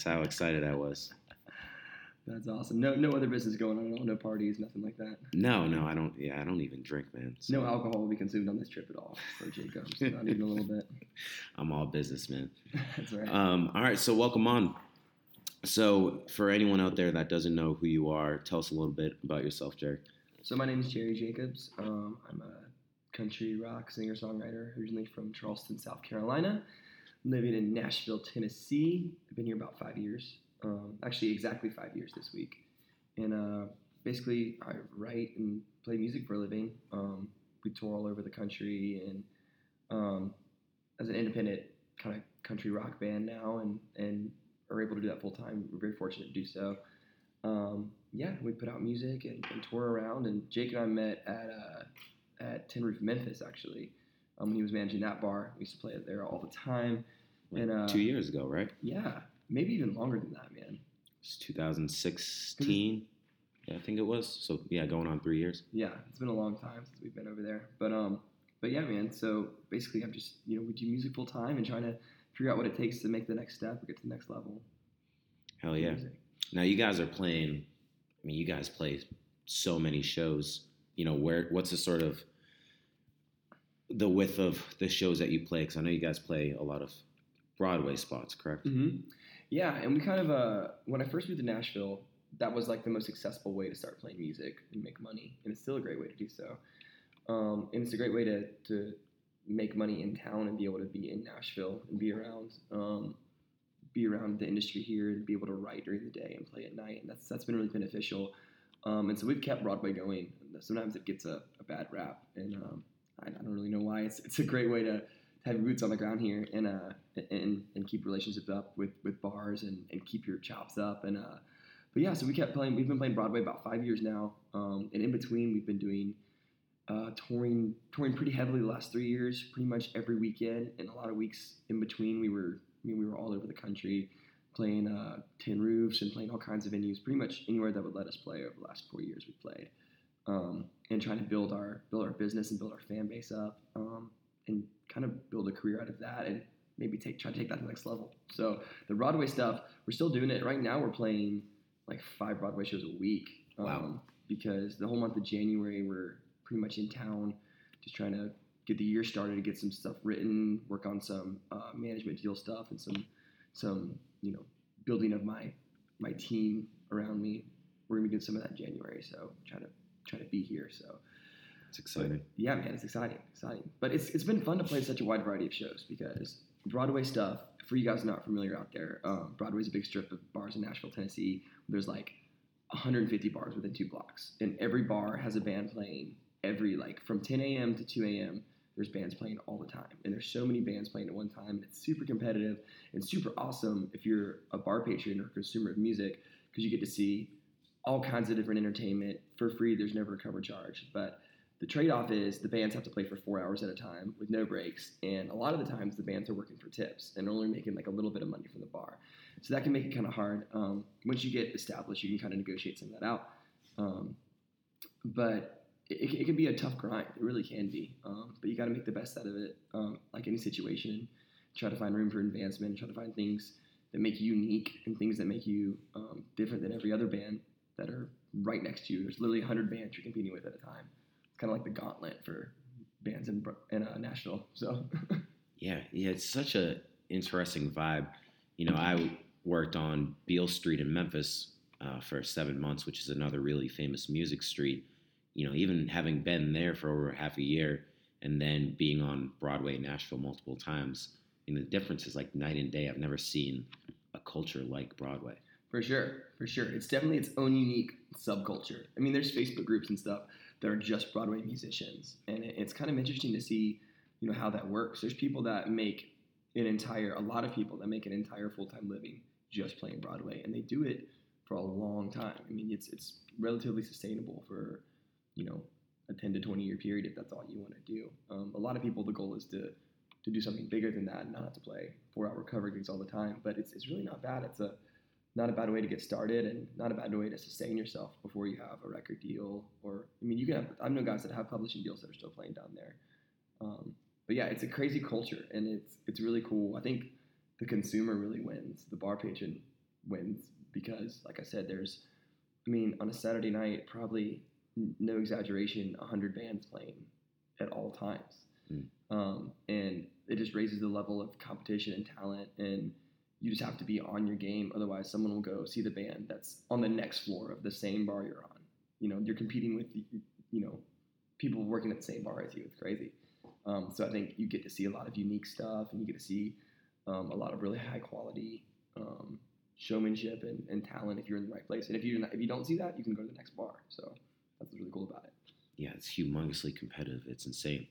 that's how excited I was. That's awesome. No, no other business going on. No parties, nothing like that. No, no, I don't. Yeah, I don't even drink, man. So No alcohol will be consumed on this trip at all for Jacobs. Not even a little bit. I'm all business, man. That's right. Um, all right, so welcome on. So, for anyone out there that doesn't know who you are, tell us a little bit about yourself, Jerry. So my name is Jerry Jacobs. Um, I'm a country rock singer songwriter, originally from Charleston, South Carolina. Living in Nashville, Tennessee. I've been here about five years. Um, actually, exactly five years this week. And uh, basically, I write and play music for a living. Um, we tour all over the country, and um, as an independent kind of country rock band now, and and are able to do that full time. We're very fortunate to do so um, yeah, we put out music and, and tour around. And Jake and I met at uh, at Tin Roof Memphis actually. Um, when he was managing that bar, we used to play it there all the time. Like And, uh, two years ago, right? Yeah, maybe even longer than that, man. It's 2016. Yeah, I think it was. So yeah, going on three years. Yeah, it's been a long time since we've been over there. But um, but yeah, man. So basically, I'm just you know we do music full time and trying to figure out what it takes to make the next step or get to the next level. Hell yeah. music. Now you guys are playing. I mean, you guys play so many shows. You know, where what's the sort of the width of the shows that you play? Because I know you guys play a lot of Broadway spots, correct? hmm Yeah, and we kind of uh, when I first moved to Nashville, that was like the most accessible way to start playing music and make money, and it's still a great way to do so. Um, and it's a great way to to make money in town and be able to be in Nashville and be around um, be around the industry here and be able to write during the day and play at night, and that's that's been really beneficial. Um, and so we've kept Broadway going. Sometimes it gets a, a bad rap, and um, I, don't really know why. It's it's a great way to have your boots on the ground here and uh and and keep relationships up with with bars and and keep your chops up and uh but yeah so we kept playing we've been playing broadway about five years now um and in between we've been doing uh touring touring pretty heavily the last three years pretty much every weekend and a lot of weeks in between we were i mean we were all over the country playing uh tin roofs and playing all kinds of venues pretty much anywhere that would let us play over the last four years we played um and trying to build our build our business and build our fan base up um and kind of build a career out of that and maybe take try to take that to the next level. So the Broadway stuff, we're still doing it. Right now we're playing like five Broadway shows a week. Um, Wow. Because the whole month of January we're pretty much in town just trying to get the year started to get some stuff written, work on some uh, management deal stuff and some some, you know, building of my my team around me. We're gonna be doing some of that in January, so trying to try to be here. So It's exciting. yeah, man, it's exciting, exciting. But it's it's been fun to play such a wide variety of shows because Broadway stuff. For you guys not familiar out there, um, Broadway's a big strip of bars in Nashville, Tennessee. There's like 150 bars within two blocks, and every bar has a band playing every like from 10 a.m. to 2 a.m. There's bands playing all the time, and there's so many bands playing at one time. And it's super competitive and super awesome if you're a bar patron or consumer of music because you get to see all kinds of different entertainment for free. There's never a cover charge, but the trade-off is the bands have to play for four hours at a time with no breaks, and a lot of the times the bands are working for tips and only making like a little bit of money from the bar. So that can make it kind of hard. Um, once you get established, you can kind of negotiate some of that out. Um, but it, it can be a tough grind. It really can be. Um, but you got to make the best out of it, um, like any situation. Try to find room for advancement. Try to find things that make you unique and things that make you um, different than every other band that are right next to you. There's literally 100 bands you're competing with at a time. It's kind of like the gauntlet for bands in, in uh, Nashville. So Yeah, yeah, it's such a interesting vibe. You know, I worked on Beale Street in Memphis uh, for seven months, which is another really famous music street. You know, even having been there for over half a year and then being on Broadway Nashville multiple times, you the difference is like night and day. I've never seen a culture like Broadway. For sure, for sure. It's definitely its own unique subculture. I mean, there's Facebook groups and stuff that are just Broadway musicians, and it's kind of interesting to see, you know, how that works. There's people that make an entire, a lot of people that make an entire full time living just playing Broadway, and they do it for a long time. I mean, it's it's relatively sustainable for, you know, a 10 to 20 year period if that's all you want to do. Um, a lot of people, the goal is to to do something bigger than that and not have to play four hour cover gigs all the time. But it's, it's really not bad. It's a not a bad way to get started and not a bad way to sustain yourself before you have a record deal or I mean you can have I know guys that have publishing deals that are still playing down there. Um, but yeah, it's a crazy culture and it's it's really cool. I think the consumer really wins. The bar patron wins because, like I said, there's, I mean, on a Saturday night, probably no exaggeration, hundred bands playing at all times, Mm. um, and it just raises the level of competition and talent and. You just have to be on your game, otherwise, someone will go see the band that's on the next floor of the same bar you're on. You know, you're competing with, you know, people working at the same bar as you. It's crazy. Um, so I think you get to see a lot of unique stuff, and you get to see um, a lot of really high quality um, showmanship and, and talent if you're in the right place. And if you if you don't see that, you can go to the next bar. So that's what's really cool about it. Yeah, it's humongously competitive. It's insane.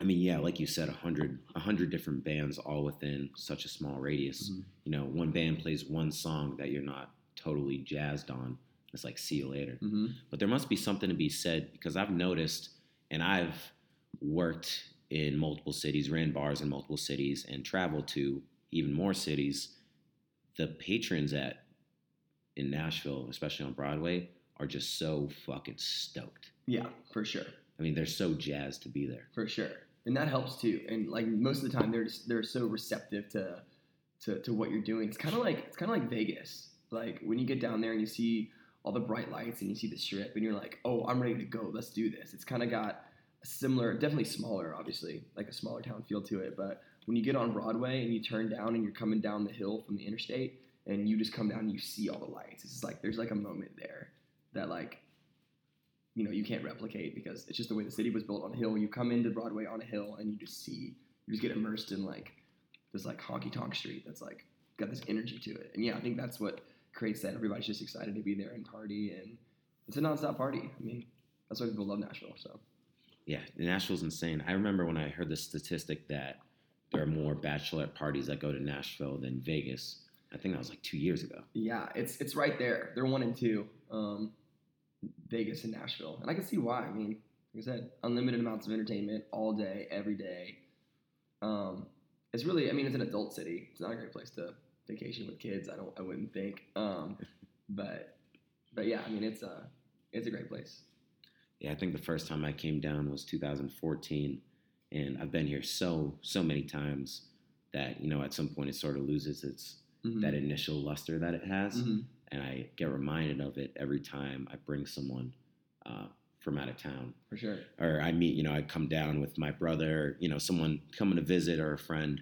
I mean, yeah, like you said, a hundred, a hundred different bands all within such a small radius. Mhm. You know, one band plays one song that you're not totally jazzed on. It's like, see you later. Mm-hmm. But there must be something to be said because I've noticed, and I've worked in multiple cities, ran bars in multiple cities, and traveled to even more cities. The patrons at in Nashville, especially on Broadway, are just so fucking stoked. Yeah, for sure. I mean, they're so jazzed to be there. for sure and that helps too. And like most of the time they're just they're so receptive to to, to what you're doing. It's kind of like it's kind of like vegas. Like when you get down there and you see all the bright lights and you see the strip and you're like oh i'm ready to go. Let's do this. It's kind of got a similar definitely smaller obviously like a smaller town feel to it. But when you get on broadway and you turn down and you're coming down the hill from the interstate and you just come down and you see all the lights it's like there's like a moment there that like you know you can't replicate because it's just the way the city was built on a hill. You come into Broadway on a hill and you just see you just get immersed in like this like honky tonk street that's like got this energy to it. And yeah, I think that's what creates that. Everybody's just excited to be there and party and it's a nonstop party. I mean, that's why people love Nashville. So Yeah, Nashville's insane. I remember when I heard the statistic that there are more bachelorette parties that go to Nashville than Vegas. I think that was like two years ago. yeah, it's it's right there. They're one and two. Um, Vegas and Nashville, and I can see why. I mean, like I said, unlimited amounts of entertainment all day, every day. Um, it's really, I mean, it's an adult city. It's not a great place to vacation with kids. I don't, I wouldn't think. Um, but, but yeah, I mean, it's a, it's a great place. Yeah, I think the first time I came down was 2014, and I've been here so so many times that you know at some point it sort of loses its Mhm. that initial luster that it has, Mhm. And I get reminded of it every time I bring someone uh, from out of town, for sure. or I meet you know I come down with my brother, you know someone coming to visit or a friend,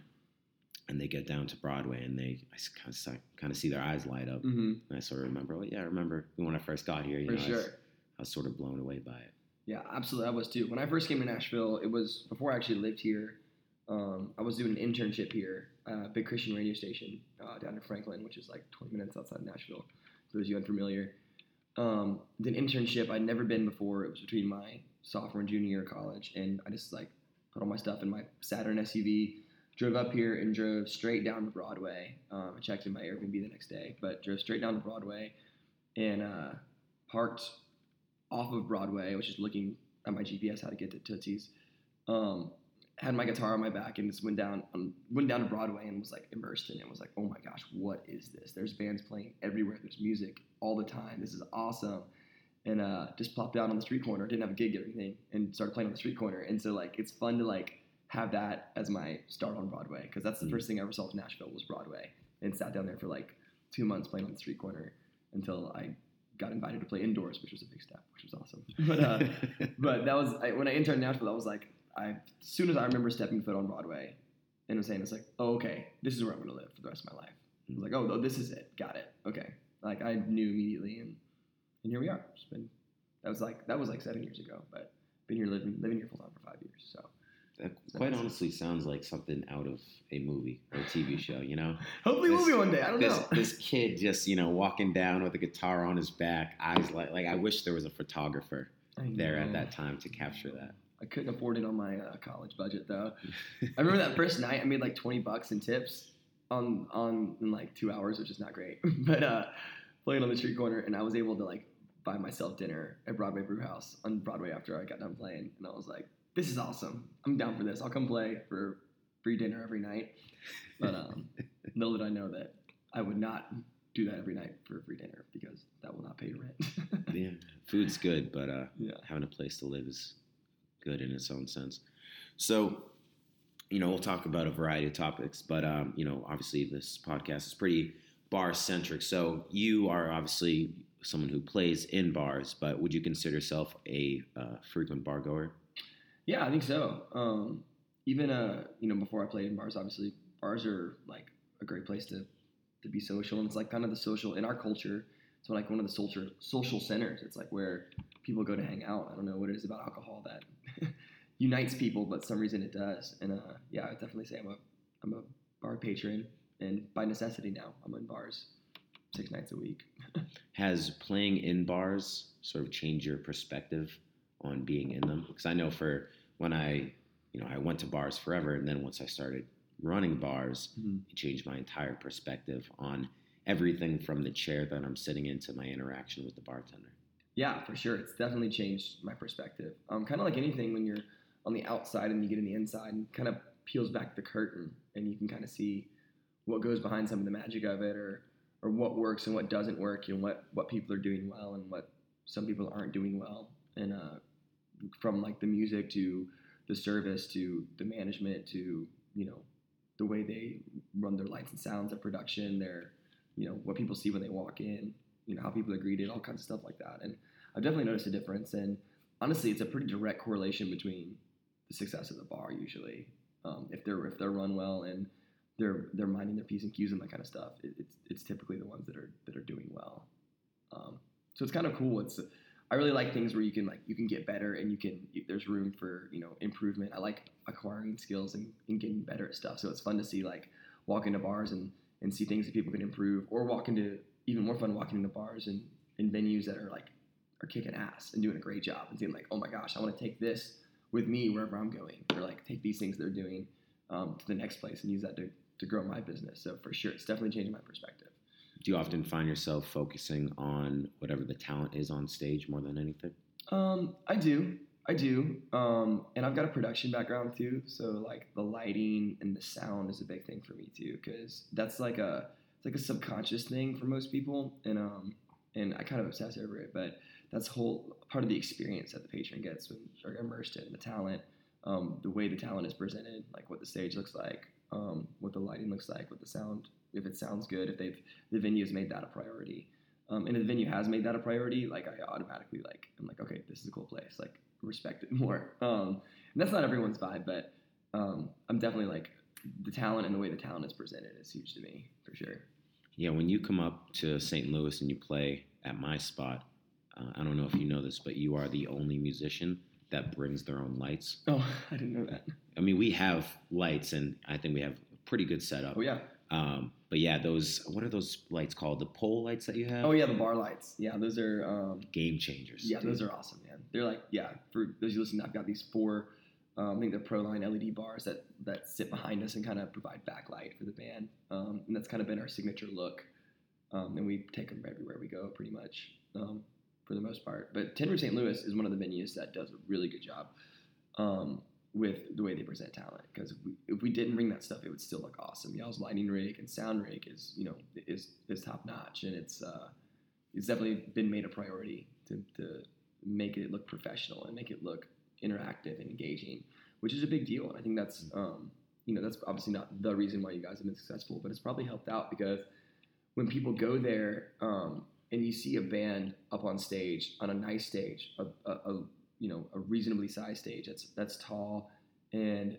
and they get down to Broadway and they I kind of kind of see their eyes light up, hmm and I sort of remember, well, yeah, I remember when I first got here, you For know, I was, sure. I was sort of blown away by it. Yeah, absolutely. I was too. When I first came to Nashville, it was before I actually lived here. Um, I was doing an internship here, uh, big Christian radio station uh, down in Franklin, which is like 20 minutes outside of Nashville. For those of you unfamiliar, um, did an internship. I'd never been before. It was between my sophomore and junior year of college, and I just like put all my stuff in my Saturn SUV, drove up here, and drove straight down to Broadway. Um, I checked in my Airbnb the next day, but drove straight down to Broadway, and uh, parked off of Broadway, which is looking at my GPS how to get to Tootsie's. Um, had my guitar on my back and just went down um, went down to Broadway and was like immersed in it. Was like, oh my gosh, what is this? There's bands playing everywhere. There's music all the time. This is awesome. And uh, just plopped out on the street corner. Didn't have a gig or anything, and started playing on the street corner. And so like it's fun to like have that as my start on Broadway because that's the Mm. first thing I ever saw of Nashville was Broadway. And sat down there for like two months playing on the street corner until I got invited to play indoors, which was a big step, which was awesome. But uh, but that was I, when I interned in Nashville. I was like I as soon as I remember stepping foot on Broadway and was saying it's like, oh okay, this is where I'm gonna live for the rest of my life. I was like, oh, this is it, got it, okay. Like I knew immediately, and and here we are. It's been that was like that was like seven years ago, but been here living living here full time for five years. So That quite honestly sounds like something out of a movie or a TV show, you know? hopefully we'll be one day. I don't This know. this kid just, you know, walking down with a guitar on his back, eyes like like I wish there was a photographer there at that time to capture that. I couldn't afford it on my uh, college budget though. I remember that first night I made like twenty bucks in tips on on in like two hours, which is not great. but uh, playing on the street corner, and I was able to like buy myself dinner at Broadway Brew House on Broadway after I got done playing, and I was like, "This is awesome! I'm down for this. I'll come play for free dinner every night." But um, little did I know that I would not do that every night for free dinner because that will not pay your rent. Yeah. Food's good, but uh yeah. having a place to live is good in its own sense. So, you know, we'll talk about a variety of topics, but um, you know, obviously this podcast is pretty bar centric. So you are obviously someone who plays in bars, but would you consider yourself a uh, frequent bar goer? Yeah, I think so. Um, even uh, you know, before I played in bars, obviously bars are like a great place to to be social, and it's like kind of the social in our culture. It's like one of the social social centers. It's like where people go to hang out. I don't know what it is about alcohol that unites people, but some reason it does. And uh, yeah, I definitely say I'm a I'm a bar patron, and by necessity now I'm in bars six nights a week. Has playing in bars sort of changed your perspective on being in them? Because I know for when I you know I went to bars forever, and then once I started running bars, Mhm. it changed my entire perspective on everything from the chair that I'm sitting in to my interaction with the bartender. Yeah, for sure. It's definitely changed my perspective. Um, kind of like anything when you're on the outside and you get in the inside and kind of peels back the curtain and you can kind of see what goes behind some of the magic of it or or what works and what doesn't work and what what people are doing well and what some people aren't doing well and uh, from like the music to the service to the management to you know the way they run their lights and sounds, their production, their you know what people see when they walk in, you know how people are greeted, all kinds of stuff like that. And I've definitely noticed a difference. And honestly, it's a pretty direct correlation between the success of the bar usually. Um, if they're if they're run well and they're they're minding their p's and q's and that kind of stuff, it, it's it's typically the ones that are that are doing well. Um, so it's kind of cool. It's I really like things where you can like you can get better and you can there's room for you know improvement. I like acquiring skills and, and getting better at stuff. So it's fun to see like walk into bars and and see things that people can improve, or walk into even more fun walking into bars and, and venues that are like are kicking ass and doing a great job and seeing like oh my gosh I want to take this with me wherever I'm going or like take these things they're doing um, to the next place and use that to, to grow my business. So for sure, it's definitely changing my perspective. Do you often find yourself focusing on whatever the talent is on stage more than anything? Um, I do. I do. Um, and I've got a production background too. So like the lighting and the sound is a big thing for me too, because that's like a it's like a subconscious thing for most people, and um, and I kind of obsess over it. But that's whole part of the experience that the patron gets when they're immersed in the talent, um, the way the talent is presented, like what the stage looks like, um, what the lighting looks like, what the sound, if it sounds good, if they've the venue has made that a priority. Um, and if the venue has made that a priority, like I automatically like I'm like, okay, this is a cool place. Like respect it more. Um, and that's not everyone's vibe, but um, I'm definitely like the talent and the way the talent is presented is huge to me for sure. Yeah, when you come up to St. Louis and you play at my spot, uh, I don't know if you know this, but you are the only musician that brings their own lights. Oh, I didn't know that. I mean, we have lights, and I think we have a pretty good setup. Oh yeah. Um, but yeah, those what are those lights called? The pole lights that you have? Oh yeah, the bar lights. Yeah, those are. Um, Game changers. yeah, dude. those are awesome, man. They're like yeah. For those you listen, I've got these four. Um, I think they're Proline LED bars that that sit behind us and kind of provide backlight for the band, um, and that's kind of been our signature look. Um, and we take them everywhere we go, pretty much, um, for the most part. But Roof St. Louis is one of the venues that does a really good job um, with the way they present talent. Because if we, if we didn't bring that stuff, it would still look awesome. Y'all's lighting rig and sound rig is you know is is top notch, and it's uh, it's definitely been made a priority to, to make it look professional and make it look interactive and engaging, which is a big deal. And I think that's um, you know that's obviously not the reason why you guys have been successful, but it's probably helped out because when people go there um, and you see a band up on stage on a nice stage, a, a, a you know a reasonably sized stage that's that's tall and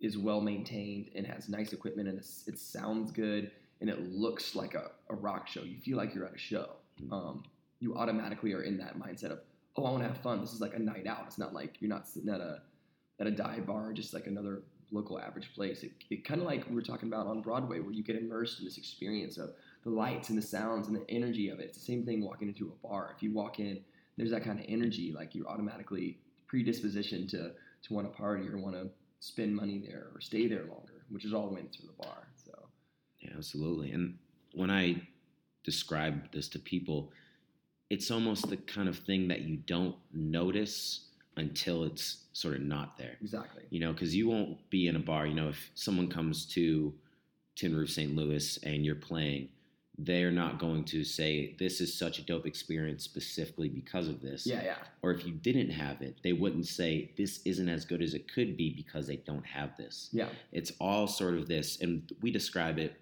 is well maintained and has nice equipment and it's, it sounds good and it looks like a, a rock show. You feel like you're at a show. Mhm. Um, you automatically are in that mindset of oh I want to have fun. This is like a night out. It's not like you're not sitting at a at a dive bar just like another local average place. It, it kind of like we were talking about on Broadway where you get immersed in this experience of the lights and the sounds and the energy of it. It's the same thing walking into a bar. If you walk in, there's that kind of energy, like you're automatically predispositioned to to want to party or want to spend money there or stay there longer, which is all went through the bar. So Yeah, absolutely. And when I describe this to people, it's almost the kind of thing that you don't notice until it's sort of not there. exactly. You know, because you won't be in a bar. You know, if someone comes to Tin Roof St. Louis and you're playing, they're not going to say this is such a dope experience specifically because of this. Yeah, yeah. Or if you didn't have it, they wouldn't say this isn't as good as it could be because they don't have this. Yeah. It's all sort of this, and we describe it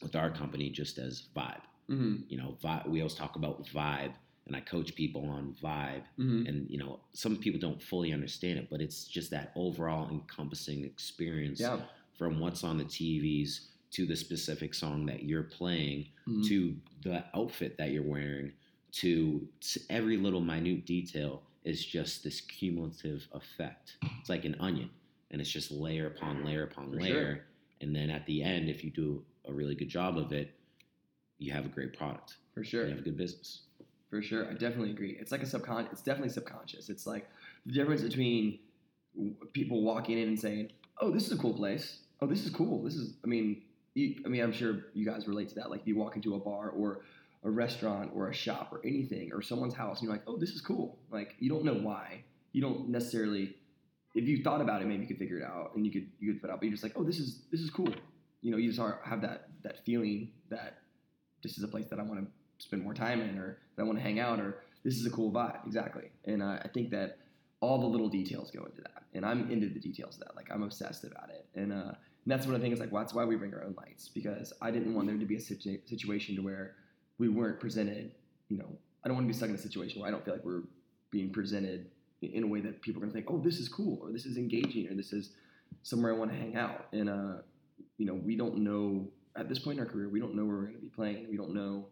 with our company just as vibe. Mm-hmm. You know, vibe, we always talk about vibe, and I coach people on vibe. Mm-hmm. And you know, some people don't fully understand it, but it's just that overall encompassing experience Yeah. from what's on the TVs to the specific song that you're playing Mhm. to the outfit that you're wearing to, to every little minute detail is just this cumulative effect. It's like an onion, and it's just layer upon layer upon For layer. sure. And then at the end, if you do a really good job of it, you have a great product. For sure. You have a good business. For sure, I definitely agree. It's like a subconscious. It's definitely subconscious. It's like the difference between people walking in and saying, "Oh, this is a cool place. Oh, this is cool. This is." I mean, you, I mean, I'm sure you guys relate to that. Like, if you walk into a bar or a restaurant or a shop or anything or someone's house, and you're like, "Oh, this is cool." Like, you don't know why. You don't necessarily. If you thought about it, maybe you could figure it out and you could you could put it out. But you're just like, "Oh, this is this is cool." You know, you just are, have that that feeling that this is a place that I want to spend more time in or that I want to hang out or this is a cool vibe. Exactly. And uh, I think that all the little details go into that. And I'm into the details of that. Like I'm obsessed about it. And, uh, and that's one of the things like well, that's why we bring our own lights because I didn't want there to be a situ- situation to where we weren't presented, you know, I don't want to be stuck in a situation where I don't feel like we're being presented in- a way that people are going to think, oh, this is cool or this is engaging or this is somewhere I want to hang out. And, uh, you know, we don't know at this point in our career, we don't know where we're going to be playing. We don't know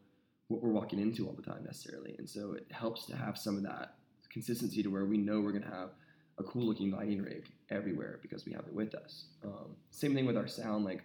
what we're walking into all the time necessarily. And so it helps to have some of that consistency to where we know we're going to have a cool looking lighting rig everywhere because we have it with us. Um, same thing with our sound. Like,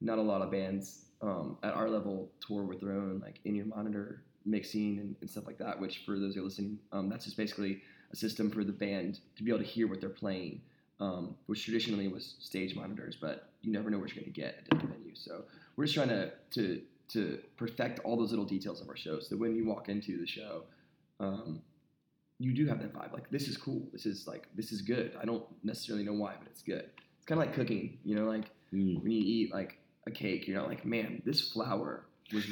not a lot of bands um, at our level tour with their own like in ear monitor mixing and, and stuff like that. Which for those who are listening, um, that's just basically a system for the band to be able to hear what they're playing. Um, which traditionally was stage monitors, but you never know what you're going to get at different venues. So we're just trying to to to perfect all those little details of our show, so when you walk into the show, um, you do have that vibe. Like this is cool. This is like this is good. I don't necessarily know why, but it's good. It's kind of like cooking. You know, like Mm. when you eat like a cake, you're not like, man, this flour was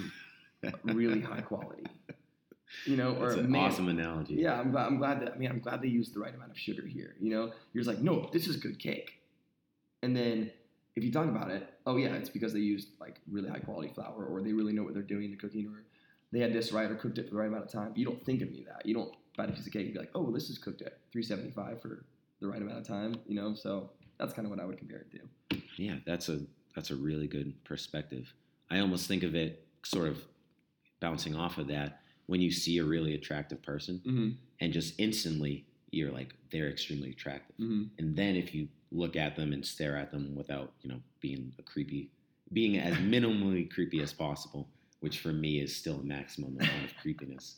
really high quality. You know, or That's an man, awesome analogy. yeah, I'm glad, I'm glad that I mean I'm glad they used the right amount of sugar here. You know, you're just like, no, this is good cake. And then if you talk about it, oh yeah, it's because they used like really high quality flour, or they really know what they're doing in the cooking, or they had this right or cooked it for the right amount of time. You don't think of any of that. You don't bite a piece of cake and be like, oh, well, this is cooked at 375 for the right amount of time. You know, so that's kind of what I would compare it to. Yeah, that's a that's a really good perspective. I almost think of it sort of bouncing off of that when you see a really attractive person Mm-hmm. and just instantly you're like they're extremely attractive. Mm-hmm. And then if you look at them and stare at them without, you know, being a creepy being as minimally creepy as possible, which for me is still a maximum amount of creepiness.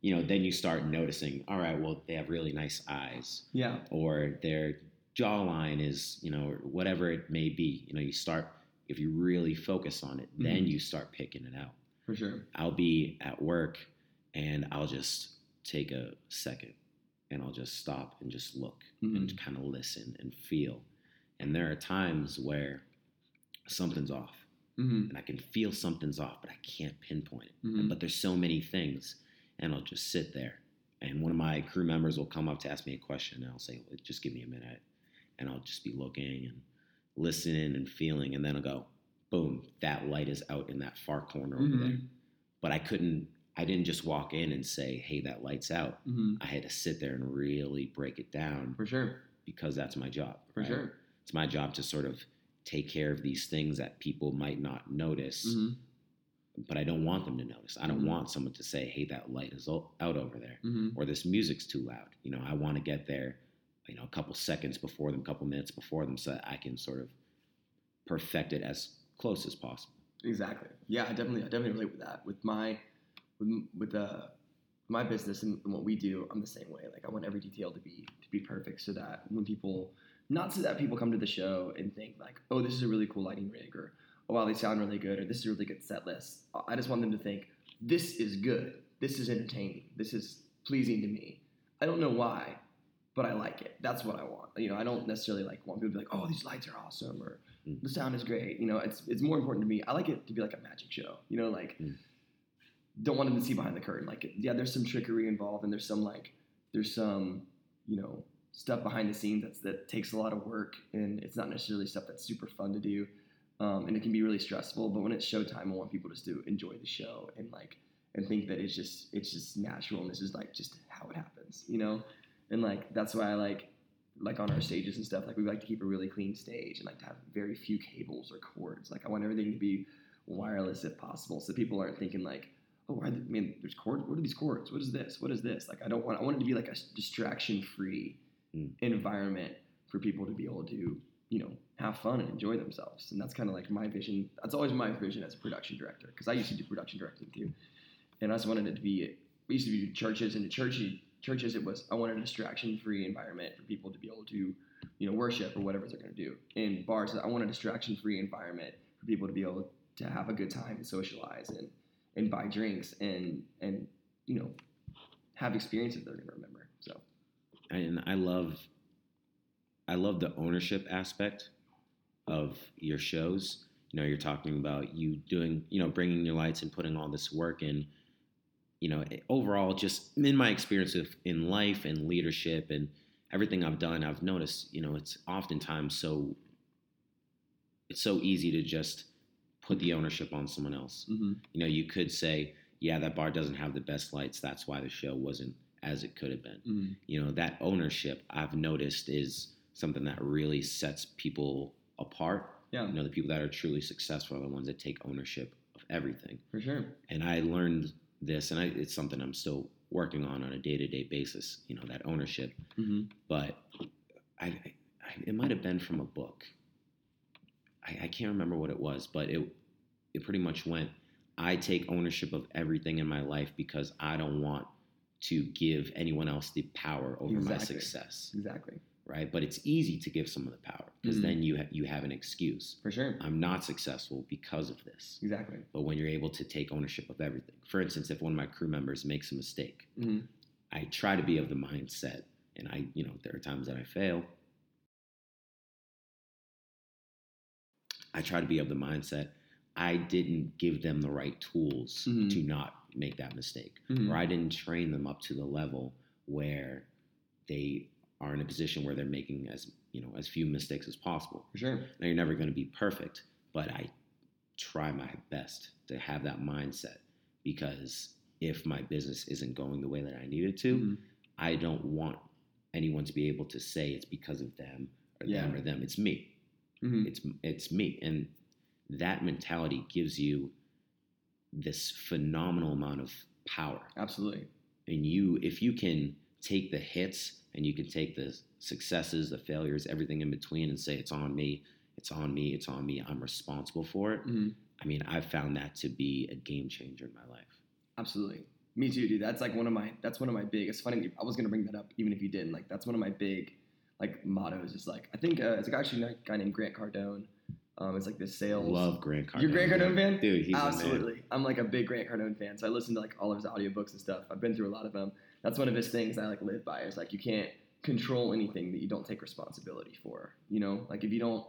You know, then you start noticing, all right, well, they have really nice eyes Yeah. or their jawline is, you know, whatever it may be. You know, you start if you really focus on it, then Mhm. you start picking it out. For sure. I'll be at work and I'll just take a second and I'll just stop and just look Mhm. and kind of listen and feel. And there are times where something's off Mm-hmm. and I can feel something's off, but I can't pinpoint it. Mhm. But there's so many things, and I'll just sit there. And one of my crew members will come up to ask me a question, and I'll say, "Well, "Just give me a minute," and I'll just be looking and listening and feeling, and then I'll go, "Boom! That light is out in that far corner over there." Mhm. But I couldn't. I didn't just walk in and say, "Hey, that light's out." Mm-hmm. I had to sit there and really break it down For sure. because that's my job. For right? sure. It's my job to sort of take care of these things that people might not notice Mm-hmm. but I don't want them to notice. I don't Mhm. want someone to say, "Hey, that light is out over there," Mm-hmm. or "This music's too loud." You know, I want to get there, you know, a couple seconds before them, a couple minutes before them, so that I can sort of perfect it as close as possible. Exactly. Yeah, I definitely, I definitely relate with that. With my, with with uh, my business and, and what we do, I'm the same way. Like I want every detail to be to be perfect, so that when people, not so that people come to the show and think like, oh, this is a really cool lighting rig, or oh wow, they sound really good, or this is a really good set list. I just want them to think this is good, this is entertaining, this is pleasing to me. I don't know why, but I like it. That's what I want. You know, I don't necessarily like want people to be like, oh, these lights are awesome, or Mm. the sound is great. You know, it's it's more important to me. I like it to be like a magic show. You know, like Mm. Don't want them to see behind the curtain. Like, yeah, there's some trickery involved, and there's some like, there's some, you know, stuff behind the scenes that's that takes a lot of work, and it's not necessarily stuff that's super fun to do, um, and it can be really stressful. But when it's showtime, I want people just to enjoy the show and like, and think that it's just it's just natural and this is like just how it happens, you know, and like that's why I like like on our stages and stuff, like we like to keep a really clean stage and like to have very few cables or cords. Like I want everything to be wireless if possible, so people aren't thinking like, oh, why, I mean, there's cords. What are these cords? What is this? What is this? Like I don't want. I want it to be like a distraction-free Mm. environment for people to be able to, you know, have fun and enjoy themselves. And that's kind of like my vision. That's always my vision as a production director because I used to do production directing too, and I just wanted it to be. We used to do churches, and the churches, churches, it was I wanted a distraction-free environment for people to be able to, you know, worship or whatever they're going to do. In bars, I want a distraction-free environment for people to be able to have a good time and socialize and and buy drinks and and you know have experiences they're going to remember. So and I love I love the ownership aspect of your shows. You know, you're talking about you doing, you know, bringing your lights and putting all this work in. You know, overall, just in my experience of in life and leadership and everything I've done, I've noticed, you know, it's oftentimes so it's so easy to just put the ownership on someone else. mm-hmm. You know, you could say, yeah, that bar doesn't have the best lights. That's why the show wasn't as it could have been. Mm-hmm. You know, that ownership I've noticed is something that really sets people apart. yeah, You know, the people that are truly successful are the ones that take ownership of everything. for sure. And I learned this, and I, it's something I'm still working on on a day to day basis. You know, that ownership. Mm-hmm. But I, I, it might have been from a book. I, I can't remember what it was, but it it pretty much went. I take ownership of everything in my life because I don't want to give anyone else the power over my success, Exactly, right? But it's easy to give someone the power because Mhm. then you ha- you have an excuse. for sure. I'm not successful because of this. Exactly. But when you're able to take ownership of everything, for instance, if one of my crew members makes a mistake, Mm-hmm. I try to be of the mindset, and I, you know, there are times that I fail. I try to be of the mindset. I didn't give them the right tools Mhm. to not make that mistake, Mhm. or I didn't train them up to the level where they are in a position where they're making as you know as few mistakes as possible. For sure. Now you're never going to be perfect, but I try my best to have that mindset because if my business isn't going the way that I need it to, Mhm. I don't want anyone to be able to say it's because of them or them or them. It's me. Mhm. It's it's me, and that mentality gives you this phenomenal amount of power. Absolutely. And you, if you can take the hits and you can take the successes, the failures, everything in between, and say it's on me, it's on me, it's on me. I'm responsible for it. Mhm. I mean, I've found that to be a game changer in my life. Absolutely. Me too, dude. That's like one of my that's one of my big. It's funny. I was gonna bring that up even if you didn't. Like that's one of my big like motto Is just like I think uh, it's actually a guy named Grant Cardone. Um, it's like this sales. Love Grant Cardone. You're Grant Cardone fan? dude. He's Absolutely. I'm like a big Grant Cardone fan, so I listen to like all of his audiobooks and stuff. I've been through a lot of them. That's one of his things I like live by. Is like you can't control anything that you don't take responsibility for. You know, like if you don't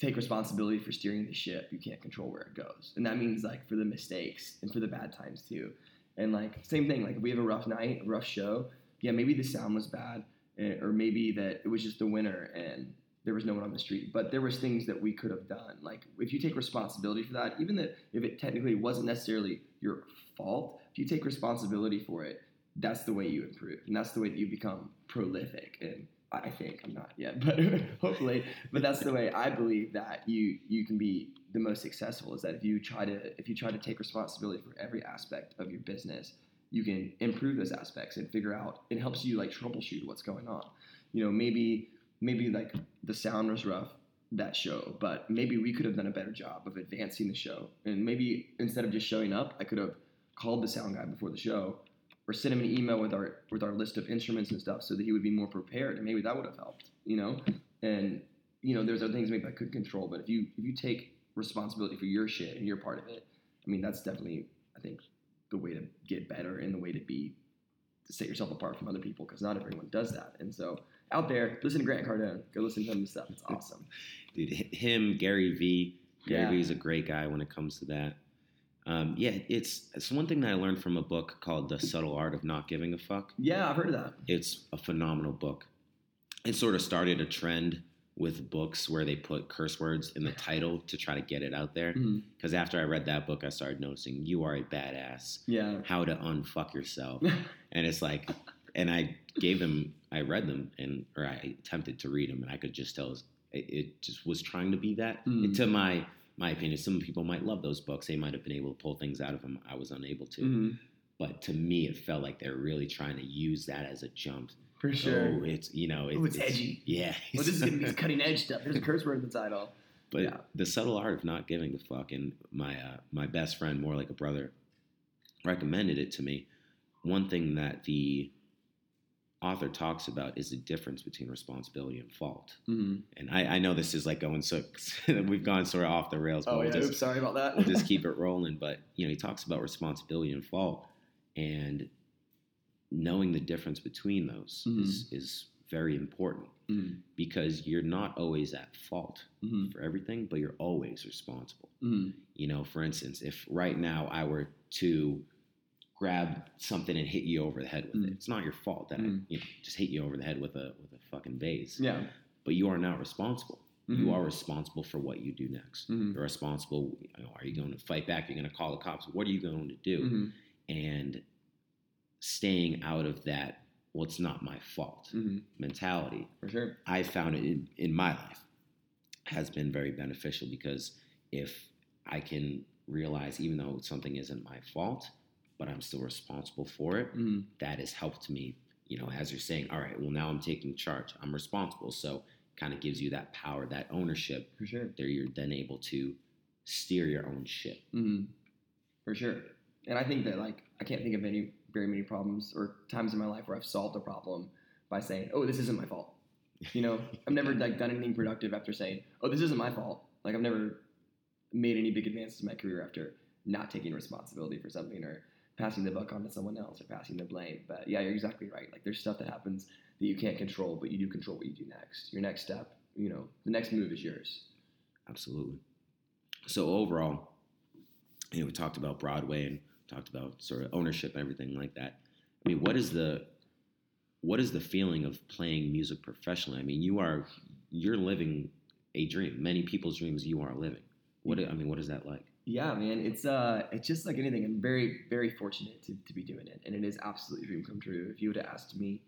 take responsibility for steering the ship, you can't control where it goes, and that means like for the mistakes and for the bad times too. And like same thing, like if we have a rough night, a rough show, yeah, maybe the sound was bad, or maybe that it was just the winter and there was no one on the street. But there was things that we could have done. Like if you take responsibility for that, even that if it technically wasn't necessarily your fault, if you take responsibility for it, that's the way you improve, and that's the way that you become prolific. And I think I'm not yet, but hopefully, but that's the way I believe that you you can be the most successful. Is that if you try to if you try to take responsibility for every aspect of your business, you can improve those aspects and figure out. It helps you like troubleshoot what's going on. You know, maybe maybe like the sound was rough that show, but maybe we could have done a better job of advancing the show. And maybe instead of just showing up, I could have called the sound guy before the show or sent him an email with our with our list of instruments and stuff so that he would be more prepared and maybe that would have helped, you know? And you know, there's other things maybe I could control, but if you if you take responsibility for your shit and you're part of it, I mean that's definitely I think the way to get better and the way to be to set yourself apart from other people because not everyone does that. And so out there, listen to Grant Cardone. Go listen to him and stuff. It's awesome. Dude, him, Gary Vee. Gary Yeah. Vee is a great guy when it comes to that. Um, yeah, it's it's one thing that I learned from a book called The Subtle Art of Not Giving a Fuck. Yeah, I've heard of that. It's a phenomenal book. It sort of started a trend with books where they put curse words in the title to try to get it out there. Because after I read that book, I started noticing you are a badass. Yeah. How to unfuck yourself. and it's like, and I gave them, I read them, and or I attempted to read them, and I could just tell it, it just was trying to be that. Mm. To my my opinion, some people might love those books. They might have been able to pull things out of them. I was unable to. Mhm. But to me, it felt like they're really trying to use that as a jump. For sure. So it's you know, Oh, it's edgy. Yeah. well, this is gonna be cutting edge stuff. There's a curse word in the title. But Yeah. the subtle art of not giving a fuck, and my uh, my best friend, more like a brother, recommended it to me. One thing that the author talks about is the difference between responsibility and fault. Mhm. And I, I know this is like going so we've gone sort of off the rails, but Oh we'll, yeah. just, Oops, sorry about that. we'll just keep it rolling. But you know, he talks about responsibility and fault, and knowing the difference between those Mhm. is is very important Mhm. because you're not always at fault Mhm. for everything, but you're always responsible. Mhm. You know, for instance, if right now I were to grab something and hit you over the head with it, it's not your fault that. I you know, just hit you over the head with a with a fucking vase. Yeah. But you are not responsible. You are responsible for what you do next. You're responsible. You know, are you going to fight back? You're going to call the cops. What are you going to do? And staying out of that, well, it's not my fault Mhm. mentality For sure. I found it in, in my life has been very beneficial because if I can realize, even though something isn't my fault, but I'm still responsible for it, Mhm. that has helped me, you know, as you're saying, all right, well, now I'm taking charge, I'm responsible. So kind of gives you that power, that ownership For sure. that you're then able to steer your own ship. hmm For sure. And I think that like I can't think of any very many problems or times in my life where I've solved a problem by saying, "Oh, this isn't my fault." You know, I've never like done anything productive after saying, "Oh, this isn't my fault." Like I've never made any big advances in my career after not taking responsibility for something or passing the buck on to someone else or passing the blame. But yeah, you're exactly right. Like there's stuff that happens that you can't control, but you do control what you do next. Your next step, you know, the next move is yours. Absolutely. So overall, you know, we talked about Broadway and talked about sort of ownership and everything like that. I mean, what is the what is the feeling of playing music professionally? I mean, you are you're living a dream. Many people's dreams you are living. What I mean, what is that like? Yeah, man, it's uh, it's just like anything. I'm very, very fortunate to, to be doing it, and it is absolutely a dream come true. If you would have asked me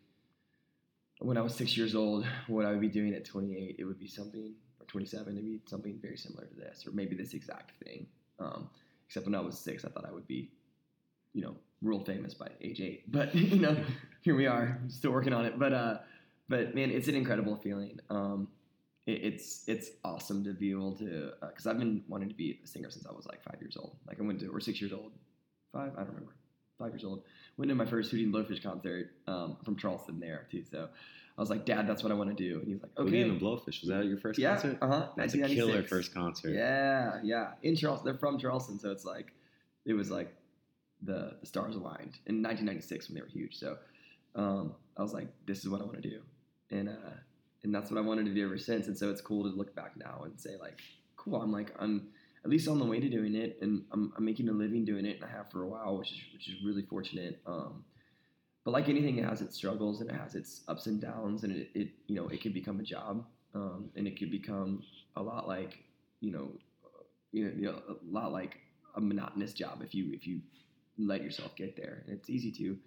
when I was six years old what I would be doing at 28, it would be something, or 27, it'd be something very similar to this, or maybe this exact thing. Um, except when I was six, I thought I would be, you know, world famous by age eight. But you know, here we are, still working on it. But uh, but man, it's an incredible feeling. Um, it, it's it's awesome to be able to because I've been wanting to be a singer since I was like five years old. Like I went to or six years old, five I don't remember, five years old. Went to my first Hootie and Blowfish concert um, from Charleston there too. So I was like, Dad, that's what I want to do. And he's like, Okay. Okay, and the Blowfish was that your first yeah, concert? uh huh, That's a killer first concert. Yeah, yeah, in Charleston. They're from Charleston, so it's like it was like the the stars aligned in 1996 when they were huge. So um, I was like, this is what I want to do, and uh, and that's what I wanted to do ever since. And so it's cool to look back now and say like, cool. I'm like I'm at least on the way to doing it, and I'm, I'm making a living doing it, and I have for a while, which is which is really fortunate. Um, but like anything, it has its struggles and it has its ups and downs, and it, it you know it can become a job, um, and it could become a lot like you know, you know, you know, a lot like a monotonous job if you if you let yourself get there, and it's easy to.